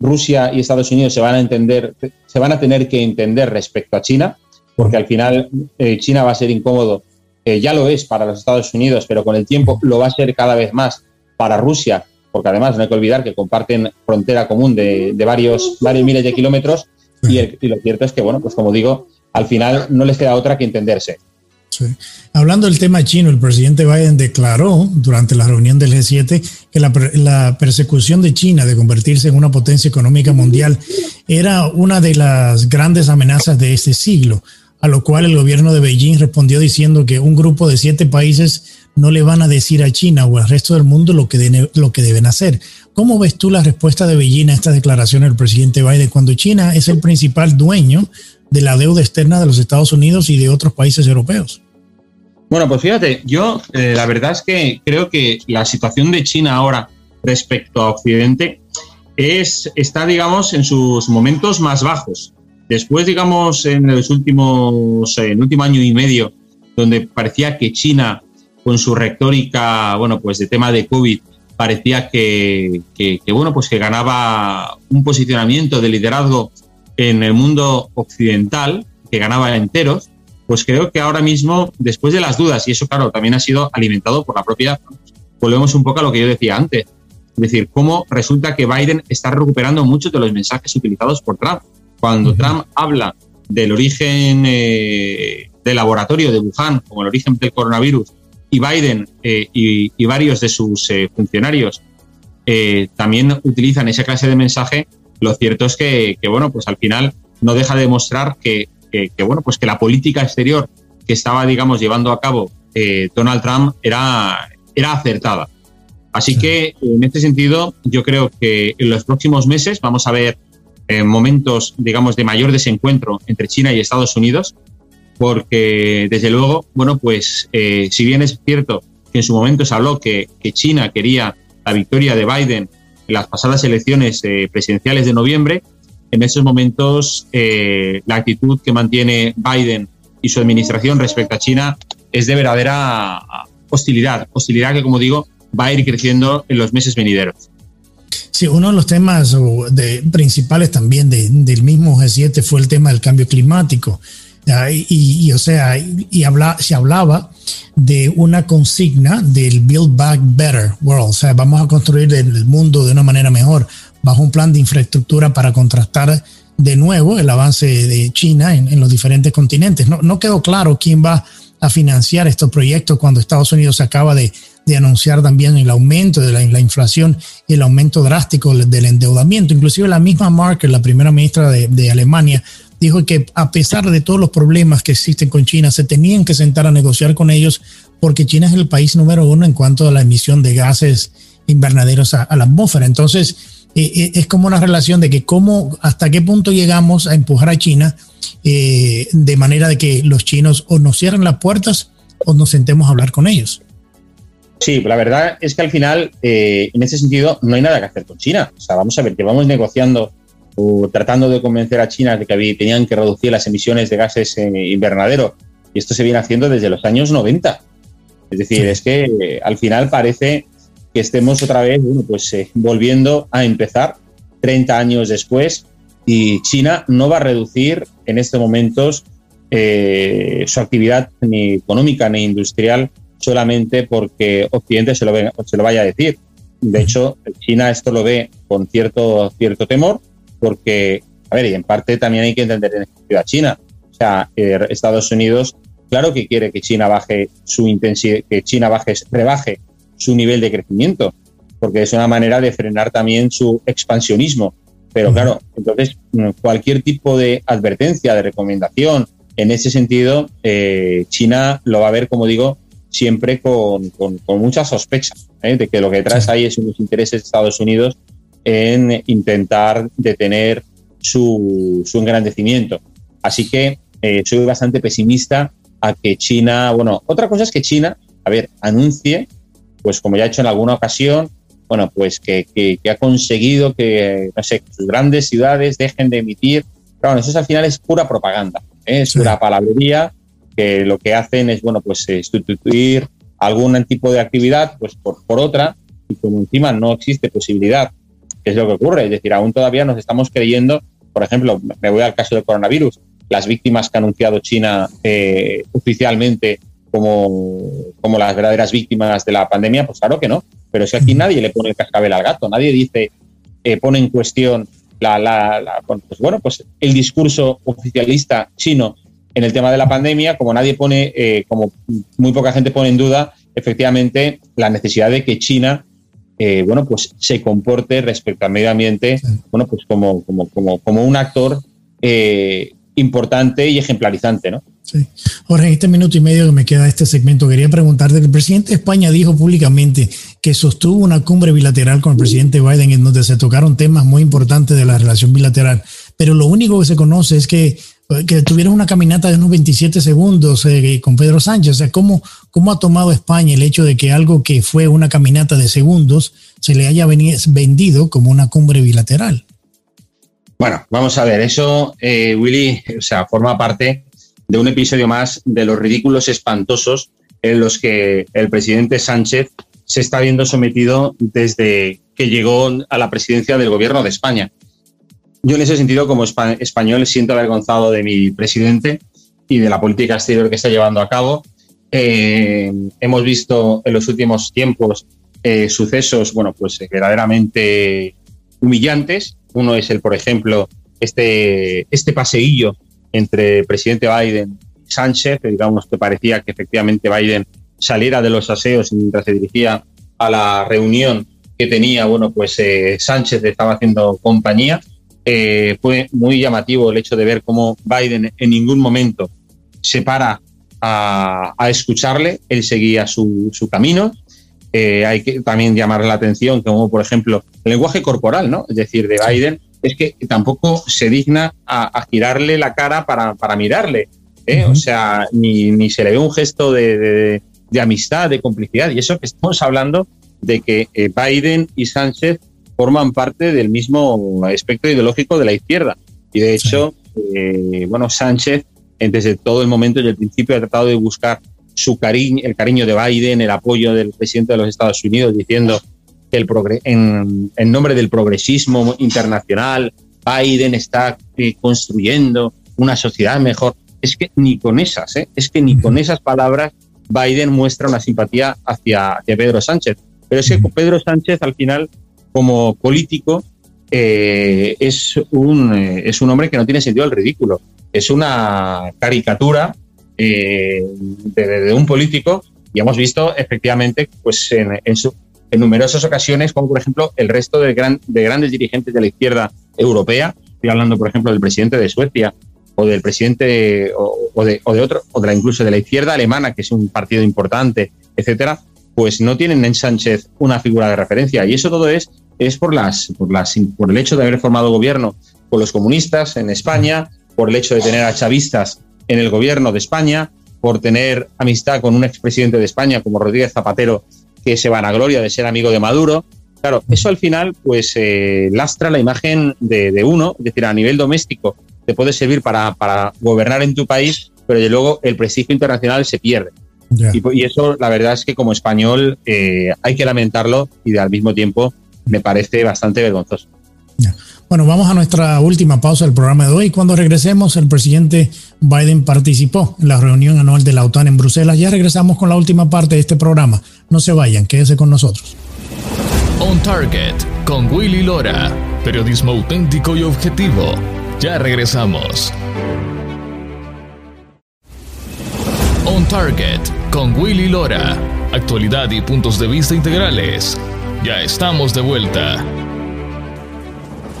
Rusia y Estados Unidos se van a entender, se van a tener que entender respecto a China, porque al final China va a ser incómodo ya lo es para los Estados Unidos, pero con el tiempo lo va a ser cada vez más para Rusia, porque además no hay que olvidar que comparten frontera común de, varios, varios miles de kilómetros y, lo cierto es que, bueno, pues como digo, al final no les queda otra que entenderse. Hablando del tema chino, el presidente Biden declaró durante la reunión del G7 que la, la, persecución de China de convertirse en una potencia económica mundial era una de las grandes amenazas de este siglo a lo cual el gobierno de Beijing respondió diciendo que un grupo de siete países no le van a decir a China o al resto del mundo lo que, lo que deben hacer. ¿Cómo ves tú la respuesta de Beijing a esta declaración del presidente Biden cuando China es el principal dueño de la deuda externa de los Estados Unidos y de otros países europeos? Bueno, pues fíjate, yo eh, la verdad es que creo que la situación de China ahora respecto a Occidente es, está, digamos, en sus momentos más bajos. Después, digamos, en los últimos, en el último año y medio, donde parecía que China, con su retórica, bueno, pues de tema de COVID, parecía que, bueno, pues que ganaba un posicionamiento de liderazgo en el mundo occidental, que ganaba enteros, pues creo que ahora mismo, después de las dudas, y eso claro, también ha sido alimentado por la propia, volvemos un poco a lo que yo decía antes, es decir, cómo resulta que Biden está recuperando muchos de los mensajes utilizados por Trump. Cuando Trump habla del origen eh, del laboratorio de Wuhan como el origen del coronavirus y Biden eh, y, varios de sus eh, funcionarios también utilizan esa clase de mensaje, lo cierto es que, bueno, pues al final no deja de demostrar que, bueno, pues que la política exterior que estaba, digamos, llevando a cabo Donald Trump era, era acertada. Así que en este sentido, yo creo que en los próximos meses vamos a ver momentos, digamos, de mayor desencuentro entre China y Estados Unidos, porque desde luego, bueno, pues eh, si bien es cierto que en su momento se habló que, China quería la victoria de Biden en las pasadas elecciones eh, presidenciales de noviembre, en esos momentos eh, la actitud que mantiene Biden y su administración respecto a China es de verdadera hostilidad, hostilidad que, como digo, va a ir creciendo en los meses venideros. Sí, uno de los temas de, principales también del mismo G7 fue el tema del cambio climático. Y, o sea, y habla, se hablaba de una consigna del Build Back Better World. O sea, vamos a construir el mundo de una manera mejor, bajo un plan de infraestructura para contrastar de nuevo el avance de China en, los diferentes continentes. No, no quedó claro quién va a financiar estos proyectos cuando Estados Unidos acaba de de anunciar también el aumento de la, inflación y el aumento drástico del endeudamiento. Inclusive la misma Merkel, la primera ministra de, Alemania, dijo que a pesar de todos los problemas que existen con China, se tenían que sentar a negociar con ellos porque China es el país número uno en cuanto a la emisión de gases invernaderos a, la atmósfera. Entonces, eh, eh, es como una relación de que cómo, hasta qué punto llegamos a empujar a China eh, de manera de que los chinos o nos cierren las puertas o nos sentemos a hablar con ellos. Sí, la verdad es que al final, eh, en ese sentido, no hay nada que hacer con China. O sea, vamos a ver, que vamos negociando o tratando de convencer a China de que tenían que reducir las emisiones de gases en invernadero. Y esto se viene haciendo desde los años 90. Es decir, es que eh, al final parece que estemos otra vez bueno, pues, eh, volviendo a empezar 30 años después y China no va a reducir en estos momentos su actividad ni económica ni industrial solamente porque Occidente se lo, se lo vaya a decir. De hecho, China esto lo ve con cierto, cierto temor, porque, a ver, y en parte también hay que entender en sentido a China. O sea, eh, Estados Unidos, claro que quiere que China baje su intensidad, que China baje, rebaje su nivel de crecimiento, porque es una manera de frenar también su expansionismo. Pero claro, entonces cualquier tipo de advertencia, de recomendación, en ese sentido, eh, China lo va a ver, como digo, siempre con, con, mucha sospecha ¿eh? de que lo que traes ahí es unos intereses de Estados Unidos en intentar detener su, su engrandecimiento. Así que eh, soy bastante pesimista a que China, bueno, otra cosa es que China, a ver, anuncie, pues como ya ha hecho en alguna ocasión, bueno, pues que, ha conseguido que, no sé, sus grandes ciudades dejen de emitir. Bueno, eso al final es pura propaganda, ¿eh? es pura palabrería, que lo que hacen es, bueno, pues sustituir algún tipo de actividad pues por, por otra, y como encima no existe posibilidad, que es lo que ocurre, es decir, aún todavía nos estamos creyendo, por ejemplo, me voy al caso del coronavirus, las víctimas que ha anunciado China eh, oficialmente como, como las verdaderas víctimas de la pandemia, pues claro que no. Pero que aquí nadie le pone el cascabel al gato, nadie dice, eh, pone en cuestión la, la, pues bueno, pues el discurso oficialista chino en el tema de la pandemia, como nadie pone, eh, como muy poca gente pone en duda, efectivamente, la necesidad de que China bueno, pues se comporte respecto al medio ambiente, bueno, pues como, como, como, como un actor eh, importante y ejemplarizante, ¿no? Sí. Jorge, en este minuto y medio que me queda este segmento, quería preguntarte, el presidente de España dijo públicamente que sostuvo una cumbre bilateral con el presidente Biden en donde se tocaron temas muy importantes de la relación bilateral, pero lo único que se conoce es que, que tuvieron una caminata de unos 27 segundos eh, con Pedro Sánchez. O sea, ¿cómo, ¿cómo ha tomado España el hecho de que algo que fue una caminata de segundos se le haya vendido como una cumbre bilateral? Bueno, vamos a ver, eso, eh, Willy, o sea, forma parte de un episodio más de los ridículos espantosos en los que el presidente Sánchez se está viendo sometido desde que llegó a la presidencia del gobierno de España. Yo en ese sentido, como español, siento avergonzado de mi presidente y de la política exterior que está llevando a cabo. Eh, hemos visto en los últimos tiempos eh, sucesos, bueno, pues verdaderamente humillantes uno es el, por ejemplo, este, este paseillo entre presidente Biden y Sánchez, digamos que parecía que efectivamente Biden saliera de los aseos mientras se dirigía a la reunión que tenía, bueno, pues eh, Sánchez estaba haciendo compañía. Eh, fue muy llamativo el hecho de ver cómo Biden en ningún momento se para a, escucharle, él seguía su, su camino eh, hay que también llamar la atención, como por ejemplo el lenguaje corporal, ¿no? Es decir, de Biden, es que tampoco se digna a, girarle la cara para, mirarle. ¿eh? O sea, ni, se le ve un gesto de, amistad, de complicidad. Y eso que estamos hablando de que eh, Biden y Sánchez forman parte del mismo espectro ideológico de la izquierda. Y de hecho, bueno, Sánchez desde todo el momento, desde el principio, ha tratado de buscar su cariño, el cariño de Biden, el apoyo del presidente de los Estados Unidos, diciendo que el en, en, nombre del progresismo internacional, Biden está eh, construyendo una sociedad mejor. Es que ni con esas, ¿eh? es que ni con esas palabras Biden muestra una simpatía hacia, Pedro Sánchez. Pero es que Pedro Sánchez al final, como político, eh, es, un, es un hombre que no tiene sentido al ridículo. Es una caricatura eh, de, un político y hemos visto efectivamente pues en, en, numerosas ocasiones como por ejemplo el resto de, gran, de grandes dirigentes de la izquierda europea, estoy hablando por ejemplo del presidente de Suecia o del presidente o, de, o de otro, o de la incluso de la izquierda alemana, que es un partido importante, etcétera, pues no tienen en Sánchez una figura de referencia. Y eso todo es, es por, las, por, las, por el hecho de haber formado gobierno con los comunistas en España, por el hecho de tener a chavistas en el gobierno de España, por tener amistad con un expresidente de España como Rodríguez Zapatero, que se van a gloria de ser amigo de Maduro. Claro, eso al final pues eh, lastra la imagen de, uno, es decir, a nivel doméstico te puede servir para, gobernar en tu país, pero de luego el prestigio internacional se pierde. Y, eso la verdad es que como español eh, hay que lamentarlo y al mismo tiempo me parece bastante vergonzoso. Bueno, vamos a nuestra última pausa del programa de hoy. Cuando regresemos, el presidente Biden participó en la reunión anual de la OTAN en Bruselas. Ya regresamos con la última parte de este programa. No se vayan, quédese con nosotros. On Target con Willy Lora. Periodismo auténtico y objetivo. Ya regresamos. On Target con Willy Lora. Actualidad y puntos de vista integrales. Ya estamos de vuelta.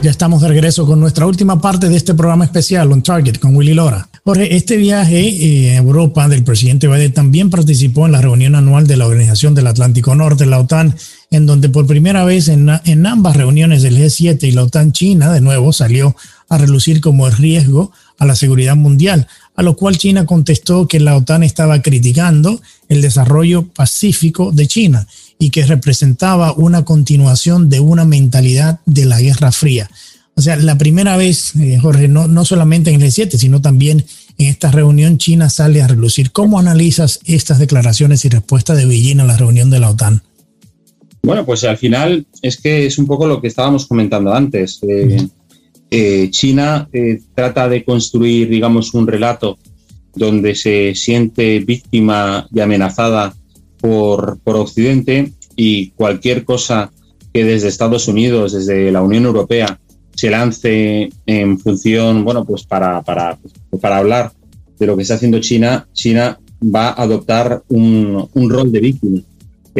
Ya estamos de regreso con nuestra última parte de este programa especial On Target con Willy Lora. Jorge, este viaje eh, a Europa del presidente Biden también participó en la reunión anual de la Organización del Atlántico Norte, la OTAN, en donde por primera vez en, en ambas reuniones del G7 y la OTAN China, de nuevo, salió a relucir como el riesgo a la seguridad mundial, a lo cual China contestó que la OTAN estaba criticando el desarrollo pacífico de China y que representaba una continuación de una mentalidad de la Guerra Fría. O sea, la primera vez, eh, Jorge, no, no solamente en el G7, sino también en esta reunión China sale a relucir. ¿Cómo analizas estas declaraciones y respuestas de Beijing a la reunión de la OTAN? Bueno, pues al final es que es un poco lo que estábamos comentando antes. Eh, eh, China trata de construir, digamos, un relato donde se siente víctima y amenazada por, por Occidente y cualquier cosa que desde Estados Unidos, desde la Unión Europea, se lance en función, bueno, pues para, para, para hablar de lo que está haciendo China, China va a adoptar un, un rol de víctima.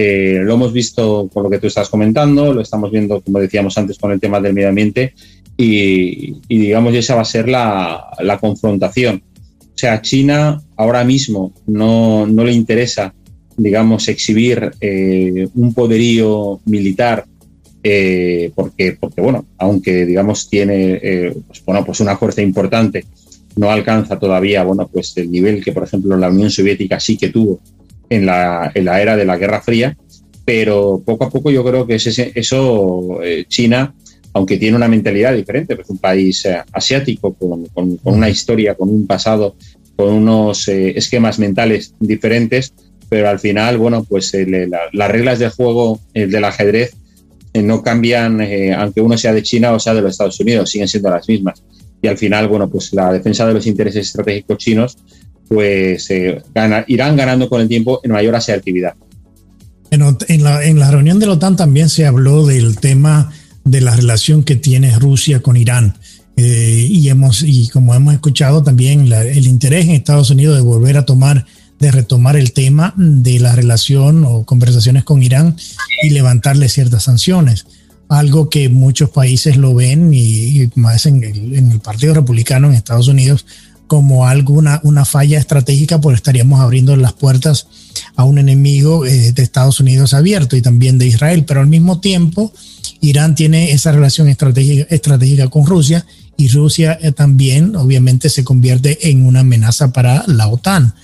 Eh, lo hemos visto con lo que tú estás comentando, lo estamos viendo, como decíamos antes, con el tema del medio ambiente y, y digamos, esa va a ser la, confrontación. O sea, China ahora mismo no, no le interesa digamos, exhibir eh, un poderío militar, eh, porque, porque, bueno, aunque, digamos, tiene, pues, bueno, pues una fuerza importante, no alcanza todavía, bueno, pues el nivel que, por ejemplo, la Unión Soviética sí que tuvo en la, en la era de la Guerra Fría, pero poco a poco yo creo que es eso, China, aunque tiene una mentalidad diferente, es un país asiático con, con, con, una historia, con un pasado, con unos esquemas mentales diferentes, pero al final, bueno, pues eh, las reglas de juego del ajedrez eh, no cambian, eh, aunque uno sea de China o sea de los Estados Unidos, siguen siendo las mismas. Y al final, bueno, pues la defensa de los intereses estratégicos chinos, pues irán ganando con el tiempo en mayor asertividad. En, la, en la reunión de la OTAN también se habló del tema de la relación que tiene Rusia con Irán. y, hemos, y como hemos escuchado también el interés en Estados Unidos de volver a tomar de retomar el tema de la relación o conversaciones con Irán y levantarle ciertas sanciones. Algo que muchos países lo ven y, más en el, en el, Partido Republicano en Estados Unidos como alguna una falla estratégica, porque estaríamos abriendo las puertas a un enemigo eh, de Estados Unidos abierto y también de Israel. Pero al mismo tiempo, Irán tiene esa relación estratégica, estratégica con Rusia y Rusia eh, también obviamente se convierte en una amenaza para la OTAN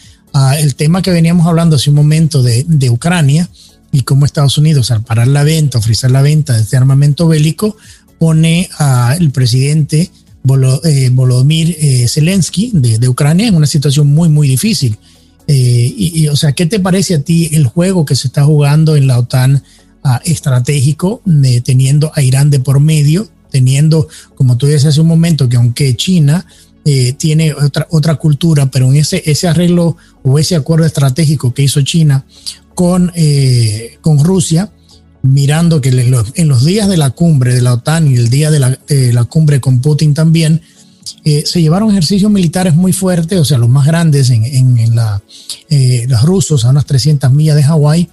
el tema que veníamos hablando hace un momento de, de, Ucrania y cómo Estados Unidos, al parar la venta, ofrecer la venta de este armamento bélico, pone al presidente Volodymyr eh, Zelensky de, Ucrania en una situación muy, muy difícil. Eh, y, o sea, ¿qué te parece a ti el juego que se está jugando en la OTAN uh, estratégico, teniendo a Irán de por medio, teniendo, como tú decías hace un momento, que aunque China eh, tiene otra, otra cultura, pero en ese, ese arreglo o ese acuerdo estratégico que hizo China con, eh, con Rusia, mirando que en los, días de la cumbre de la OTAN y el día de la, cumbre con Putin también, eh, se llevaron ejercicios militares muy fuertes, o sea, los más grandes en, en, la, los rusos a unas 300 millas de Hawái,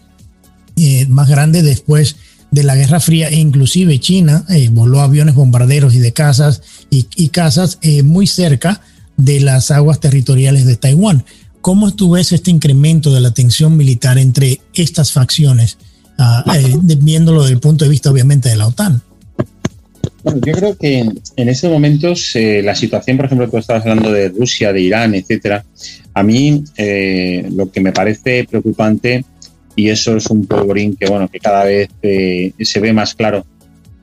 más grandes después de la Guerra Fría e inclusive China eh, voló aviones bombarderos y de casas y, y eh, muy cerca de las aguas territoriales de Taiwán. ¿Cómo tú ves este incremento de la tensión militar entre estas facciones, eh, viéndolo desde el punto de vista obviamente de la OTAN? Bueno, yo creo que en estos momentos la situación, por ejemplo, tú estabas hablando de Rusia, de Irán, etcétera, a mí lo que me parece preocupante y eso es un polvorín que, bueno, que cada vez eh, se ve más claro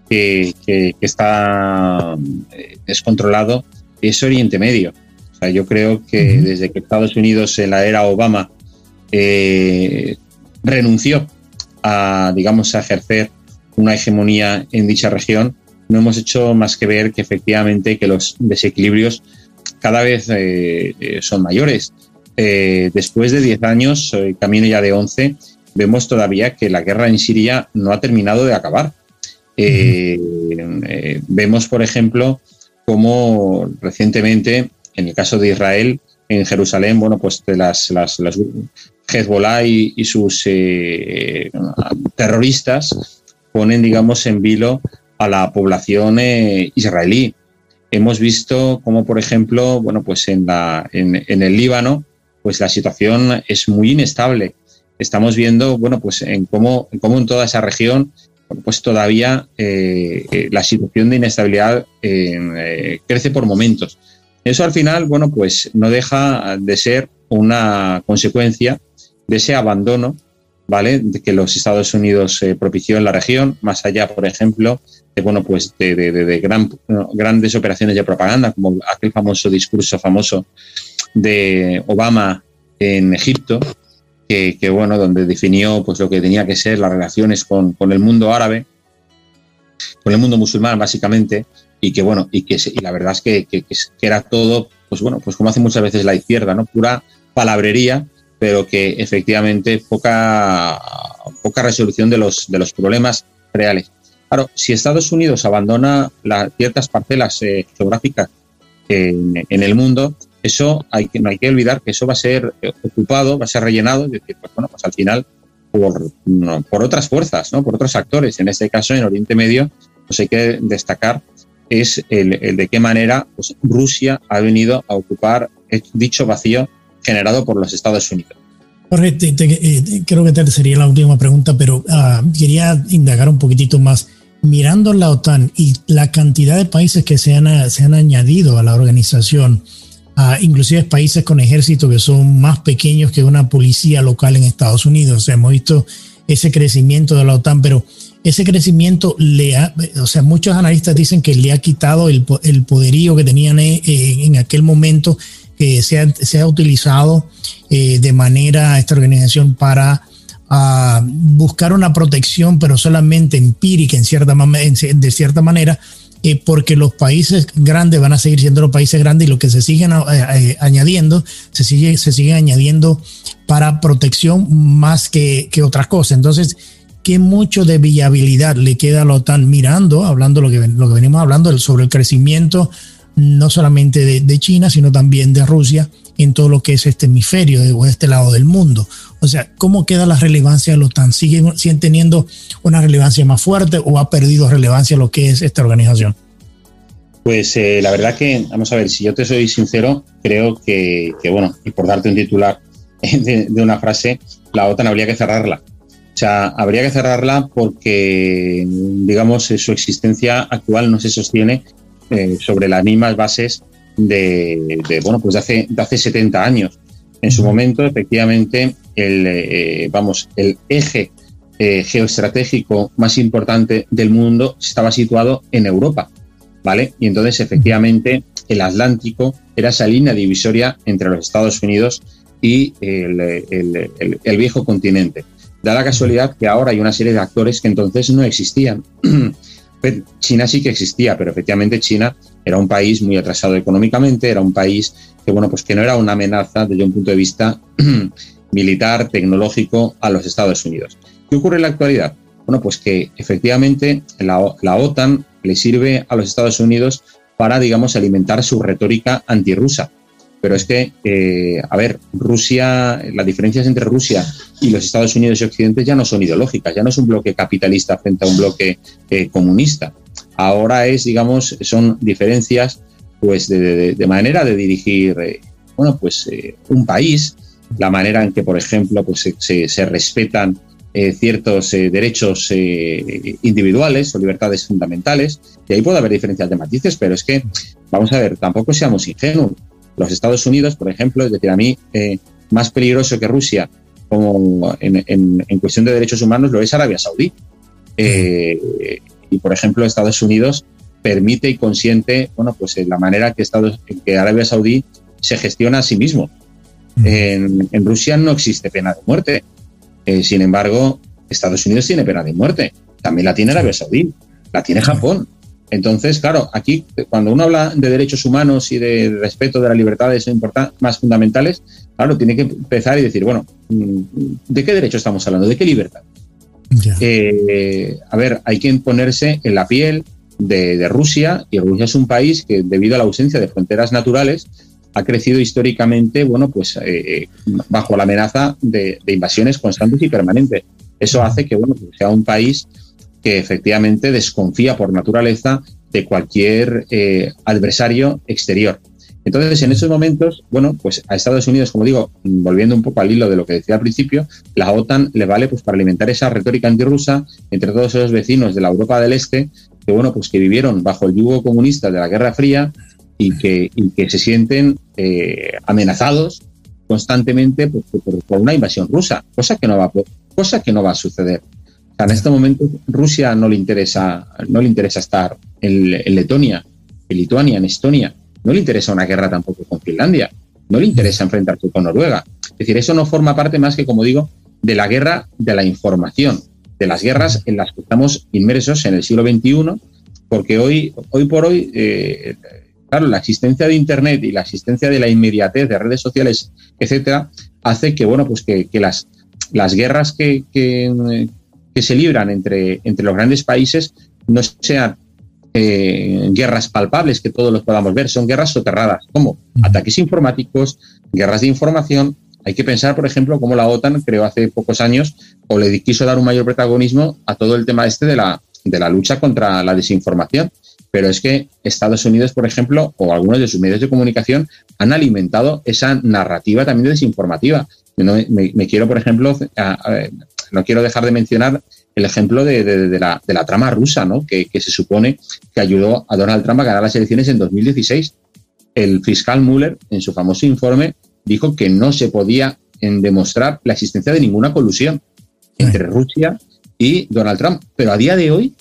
que, que, está eh, descontrolado, es Oriente Medio. O sea, yo creo que desde que Estados Unidos en la era Obama eh, renunció a, digamos, a ejercer una hegemonía en dicha región, no hemos hecho más que ver que efectivamente que los desequilibrios cada vez son mayores. después de 10 años, camino ya de 11, vemos todavía que la guerra en Siria no ha terminado de acabar. Eh, eh, vemos, por ejemplo, cómo recientemente, en el caso de Israel, en Jerusalén, bueno, pues de las, las, Hezbollah y, sus eh, terroristas ponen, digamos, en vilo a la población israelí. Hemos visto cómo, por ejemplo, bueno, pues en, la, en, en el Líbano, pues la situación es muy inestable estamos viendo, bueno, pues en cómo, en, cómo en toda esa región, pues todavía eh, la situación de inestabilidad crece por momentos. Eso al final, bueno, pues no deja de ser una consecuencia de ese abandono, ¿vale? Que los Estados Unidos propició en la región, más allá, por ejemplo, de, bueno, pues de, gran, grandes operaciones de propaganda, como aquel famoso discurso famoso de Obama en Egipto, que, bueno, donde definió pues lo que tenía que ser las relaciones con, el mundo árabe, con el mundo musulmán básicamente, y que bueno, y que y la verdad es que, que, era todo, pues bueno, pues como hace muchas veces la izquierda, ¿no? Pura palabrería, pero que efectivamente poca, poca resolución de los, de los problemas reales. Claro, si Estados Unidos abandona las ciertas parcelas eh, geográficas en, el mundo, eso hay que, no hay que olvidar que eso va a ser ocupado, va a ser rellenado, es decir, pues bueno, pues al final por, por otras fuerzas, ¿no? por otros actores. En este caso, en Oriente Medio, pues hay que destacar es el, de qué manera pues, Rusia ha venido a ocupar dicho vacío generado por los Estados Unidos. Jorge, eh, creo que sería la última pregunta, pero ah, quería indagar un poquitito más mirando la OTAN y la cantidad de países que se han, se han añadido a la organización, inclusive países con ejército que son más pequeños que una policía local en Estados Unidos. O sea, hemos visto ese crecimiento de la OTAN, pero ese crecimiento le ha, o sea, muchos analistas dicen que le ha quitado el, poderío que tenían eh, en aquel momento, que se ha, utilizado eh, de manera esta organización para a buscar una protección, pero solamente empírica en cierta, de cierta manera, eh, porque los países grandes van a seguir siendo los países grandes y lo que se siguen eh, eh, añadiendo, se sigue, se sigue añadiendo para protección más que, que otras cosas. Entonces, ¿qué mucho de viabilidad le queda a la OTAN mirando, hablando lo que, lo que venimos hablando sobre el crecimiento no solamente de, China, sino también de Rusia en todo lo que es este hemisferio o este lado del mundo. O sea, ¿cómo queda la relevancia de la OTAN? ¿Siguen, ¿Siguen teniendo una relevancia más fuerte o ha perdido relevancia lo que es esta organización? Pues eh, la verdad que, vamos a ver, si yo te soy sincero, creo que, bueno, y por darte un titular de, una frase, la OTAN habría que cerrarla. O sea, habría que cerrarla porque, digamos, su existencia actual no se sostiene eh, sobre las mismas bases de, bueno, pues de hace, de hace 70 años. En su momento, efectivamente, el, eh, vamos, el eje eh, geoestratégico más importante del mundo estaba situado en Europa, ¿vale? Y entonces, efectivamente, el Atlántico era esa línea divisoria entre los Estados Unidos y el, el viejo continente. Da la casualidad que ahora hay una serie de actores que entonces no existían. China sí que existía, pero efectivamente China era un país muy atrasado económicamente, era un país que, bueno, pues que no era una amenaza desde un punto de vista militar, tecnológico a los Estados Unidos. ¿Qué ocurre en la actualidad? Bueno, pues que efectivamente la, OTAN le sirve a los Estados Unidos para, digamos, alimentar su retórica antirrusa. Pero es que, eh, a ver, Rusia, las diferencias entre Rusia y los Estados Unidos y Occidente ya no son ideológicas, ya no es un bloque capitalista frente a un bloque eh, comunista. Ahora es, digamos, son diferencias pues de, manera de dirigir, eh, bueno, pues un país, la manera en que, por ejemplo, pues se, respetan ciertos derechos individuales o libertades fundamentales, y ahí puede haber diferencias de matices, pero es que, vamos a ver, tampoco seamos ingenuos los Estados Unidos, por ejemplo, es decir, a mí eh, más peligroso que Rusia como en, cuestión de derechos humanos lo es Arabia Saudí. Eh, y, por ejemplo, Estados Unidos permite y consiente, bueno, pues la manera que, Estados, que Arabia Saudí se gestiona a sí mismo. En, Rusia no existe pena de muerte. Eh, sin embargo, Estados Unidos tiene pena de muerte. También la tiene Arabia Saudí, la tiene Japón. Entonces, claro, aquí cuando uno habla de derechos humanos y de respeto de las libertades más fundamentales, claro, tiene que empezar y decir, bueno, mm, ¿de qué derecho estamos hablando? ¿De qué libertad? Eh, a ver, hay que ponerse en la piel de, Rusia y Rusia es un país que debido a la ausencia de fronteras naturales ha crecido históricamente, bueno, pues eh, eh, bajo la amenaza de, invasiones constantes y permanentes. Eso hace que, bueno, pues sea un país que efectivamente desconfía por naturaleza de cualquier eh, adversario exterior. Entonces, en esos momentos, bueno, pues a Estados Unidos, como digo, volviendo un poco al hilo de lo que decía al principio, la OTAN le vale pues para alimentar esa retórica antirrusa entre todos esos vecinos de la Europa del Este que, bueno, pues que vivieron bajo el yugo comunista de la Guerra Fría y que, se sienten eh, amenazados constantemente por, por, una invasión rusa, cosa que no va, cosa que no va a suceder. En este momento Rusia no le interesa, no le interesa estar en Letonia, en Lituania, en Estonia, no le interesa una guerra tampoco con Finlandia, no le interesa enfrentarse con Noruega. Es decir, eso no forma parte más que, como digo, de la guerra de la información, de las guerras en las que estamos inmersos en el siglo XXI, porque hoy, hoy por hoy, eh, claro, la existencia de Internet y la existencia de la inmediatez de redes sociales, etcétera, hace que, bueno, pues que, las, las guerras que, que, que, se libran entre, entre los grandes países no sean eh, guerras palpables que todos los podamos ver, son guerras soterradas, como ataques informáticos, guerras de información. Hay que pensar, por ejemplo, cómo la OTAN creó hace pocos años o le quiso dar un mayor protagonismo a todo el tema este de la, de la lucha contra la desinformación. Pero es que Estados Unidos, por ejemplo, o algunos de sus medios de comunicación han alimentado esa narrativa también desinformativa. me, quiero, por ejemplo, no quiero dejar de mencionar el ejemplo de, la, trama rusa, ¿no? Que, se supone que ayudó a Donald Trump a ganar las elecciones en 2016. El fiscal Mueller, en su famoso informe, dijo que no se podía demostrar la existencia de ninguna colusión entre Rusia y Donald Trump. Pero a día de hoy,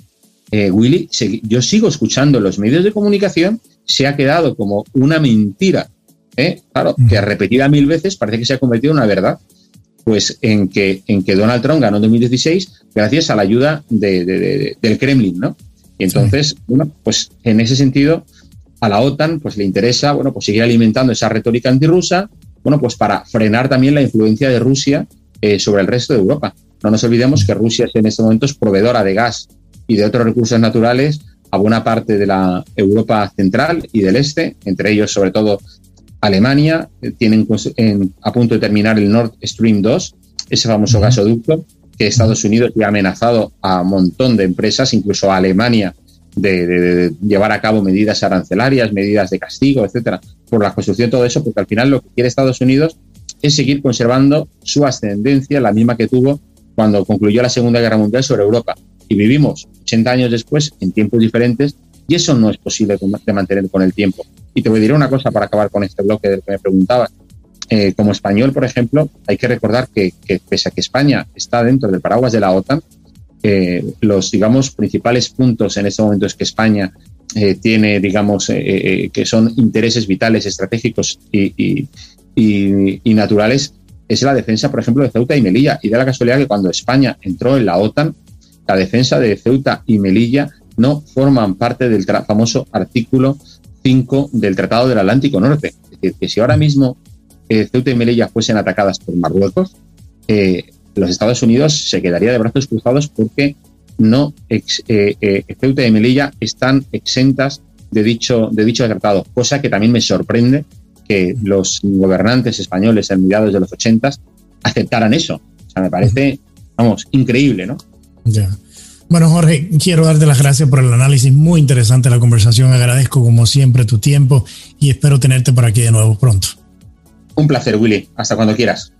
eh, Willy, yo sigo escuchando los medios de comunicación, se ha quedado como una mentira, ¿eh? claro, que repetida mil veces parece que se ha convertido en una verdad pues en que, en que Donald Trump ganó en 2016 gracias a la ayuda del Kremlin, ¿no? Y entonces, bueno, pues en ese sentido, a la OTAN pues le interesa, bueno, pues seguir alimentando esa retórica antirrusa, bueno, pues para frenar también la influencia de Rusia eh, sobre el resto de Europa. No nos olvidemos que Rusia en este momento es proveedora de gas y de otros recursos naturales a buena parte de la Europa central y del este, entre ellos sobre todo Alemania, eh, tienen a punto de terminar el Nord Stream 2, ese famoso gasoducto que Estados Unidos ya ha amenazado a un montón de empresas, incluso a Alemania, de, llevar a cabo medidas arancelarias, medidas de castigo, etcétera, por la construcción de todo eso, porque al final lo que quiere Estados Unidos es seguir conservando su ascendencia, la misma que tuvo cuando concluyó la Segunda Guerra Mundial sobre Europa. Y vivimos 80 años después en tiempos diferentes y eso no es posible de mantener con el tiempo. Y te voy a decir una cosa para acabar con este bloque del que me preguntabas. Eh, como español, por ejemplo, hay que recordar que, pese a que España está dentro del paraguas de la OTAN, eh, los, digamos, principales puntos en este momento es que España eh, tiene, digamos, que son intereses vitales, estratégicos y, y, naturales, es la defensa, por ejemplo, de Ceuta y Melilla. Y da la casualidad que cuando España entró en la OTAN, la defensa de Ceuta y Melilla no forman parte del famoso artículo del Tratado del Atlántico Norte. Es decir, que si ahora mismo eh, Ceuta y Melilla fuesen atacadas por Marruecos, eh, los Estados Unidos se quedaría de brazos cruzados porque no eh, Ceuta y Melilla están exentas de dicho, de dicho tratado, cosa que también me sorprende que los gobernantes españoles en mediados de los ochentas aceptaran eso. O sea, me parece, vamos, increíble, ¿no? Ya. Bueno, Jorge, quiero darte las gracias por el análisis. Muy interesante la conversación. Agradezco como siempre tu tiempo y espero tenerte por aquí de nuevo pronto. Un placer, Willy. Hasta cuando quieras.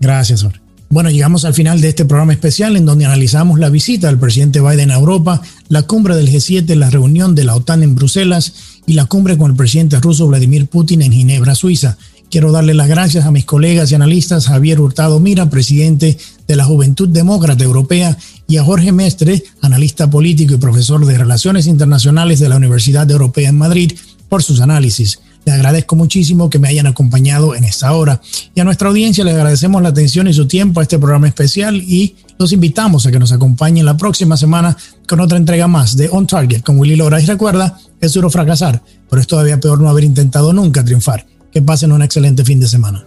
Gracias, Jorge. Bueno, llegamos al final de este programa especial en donde analizamos la visita del presidente Biden a Europa, la cumbre del G7, la reunión de la OTAN en Bruselas y la cumbre con el presidente ruso Vladimir Putin en Ginebra, Suiza. Quiero darle las gracias a mis colegas y analistas Javier Hurtado Mira, presidente de la Juventud Demócrata Europea, y a Jorge Mestre, analista político y profesor de Relaciones Internacionales de la Universidad Europea en Madrid, por sus análisis. Les agradezco muchísimo que me hayan acompañado en esta hora. Y a nuestra audiencia les agradecemos la atención y su tiempo a este programa especial y los invitamos a que nos acompañen la próxima semana con otra entrega más de On Target con Willy Lora. Y recuerda, es duro fracasar, pero es todavía peor no haber intentado nunca triunfar. Que pasen un excelente fin de semana.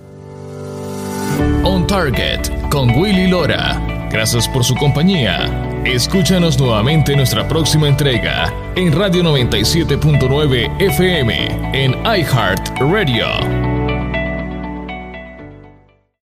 On Target con Willy Lora. Gracias por su compañía. Escúchanos nuevamente en nuestra próxima entrega en Radio 97.9 FM en iHeart Radio.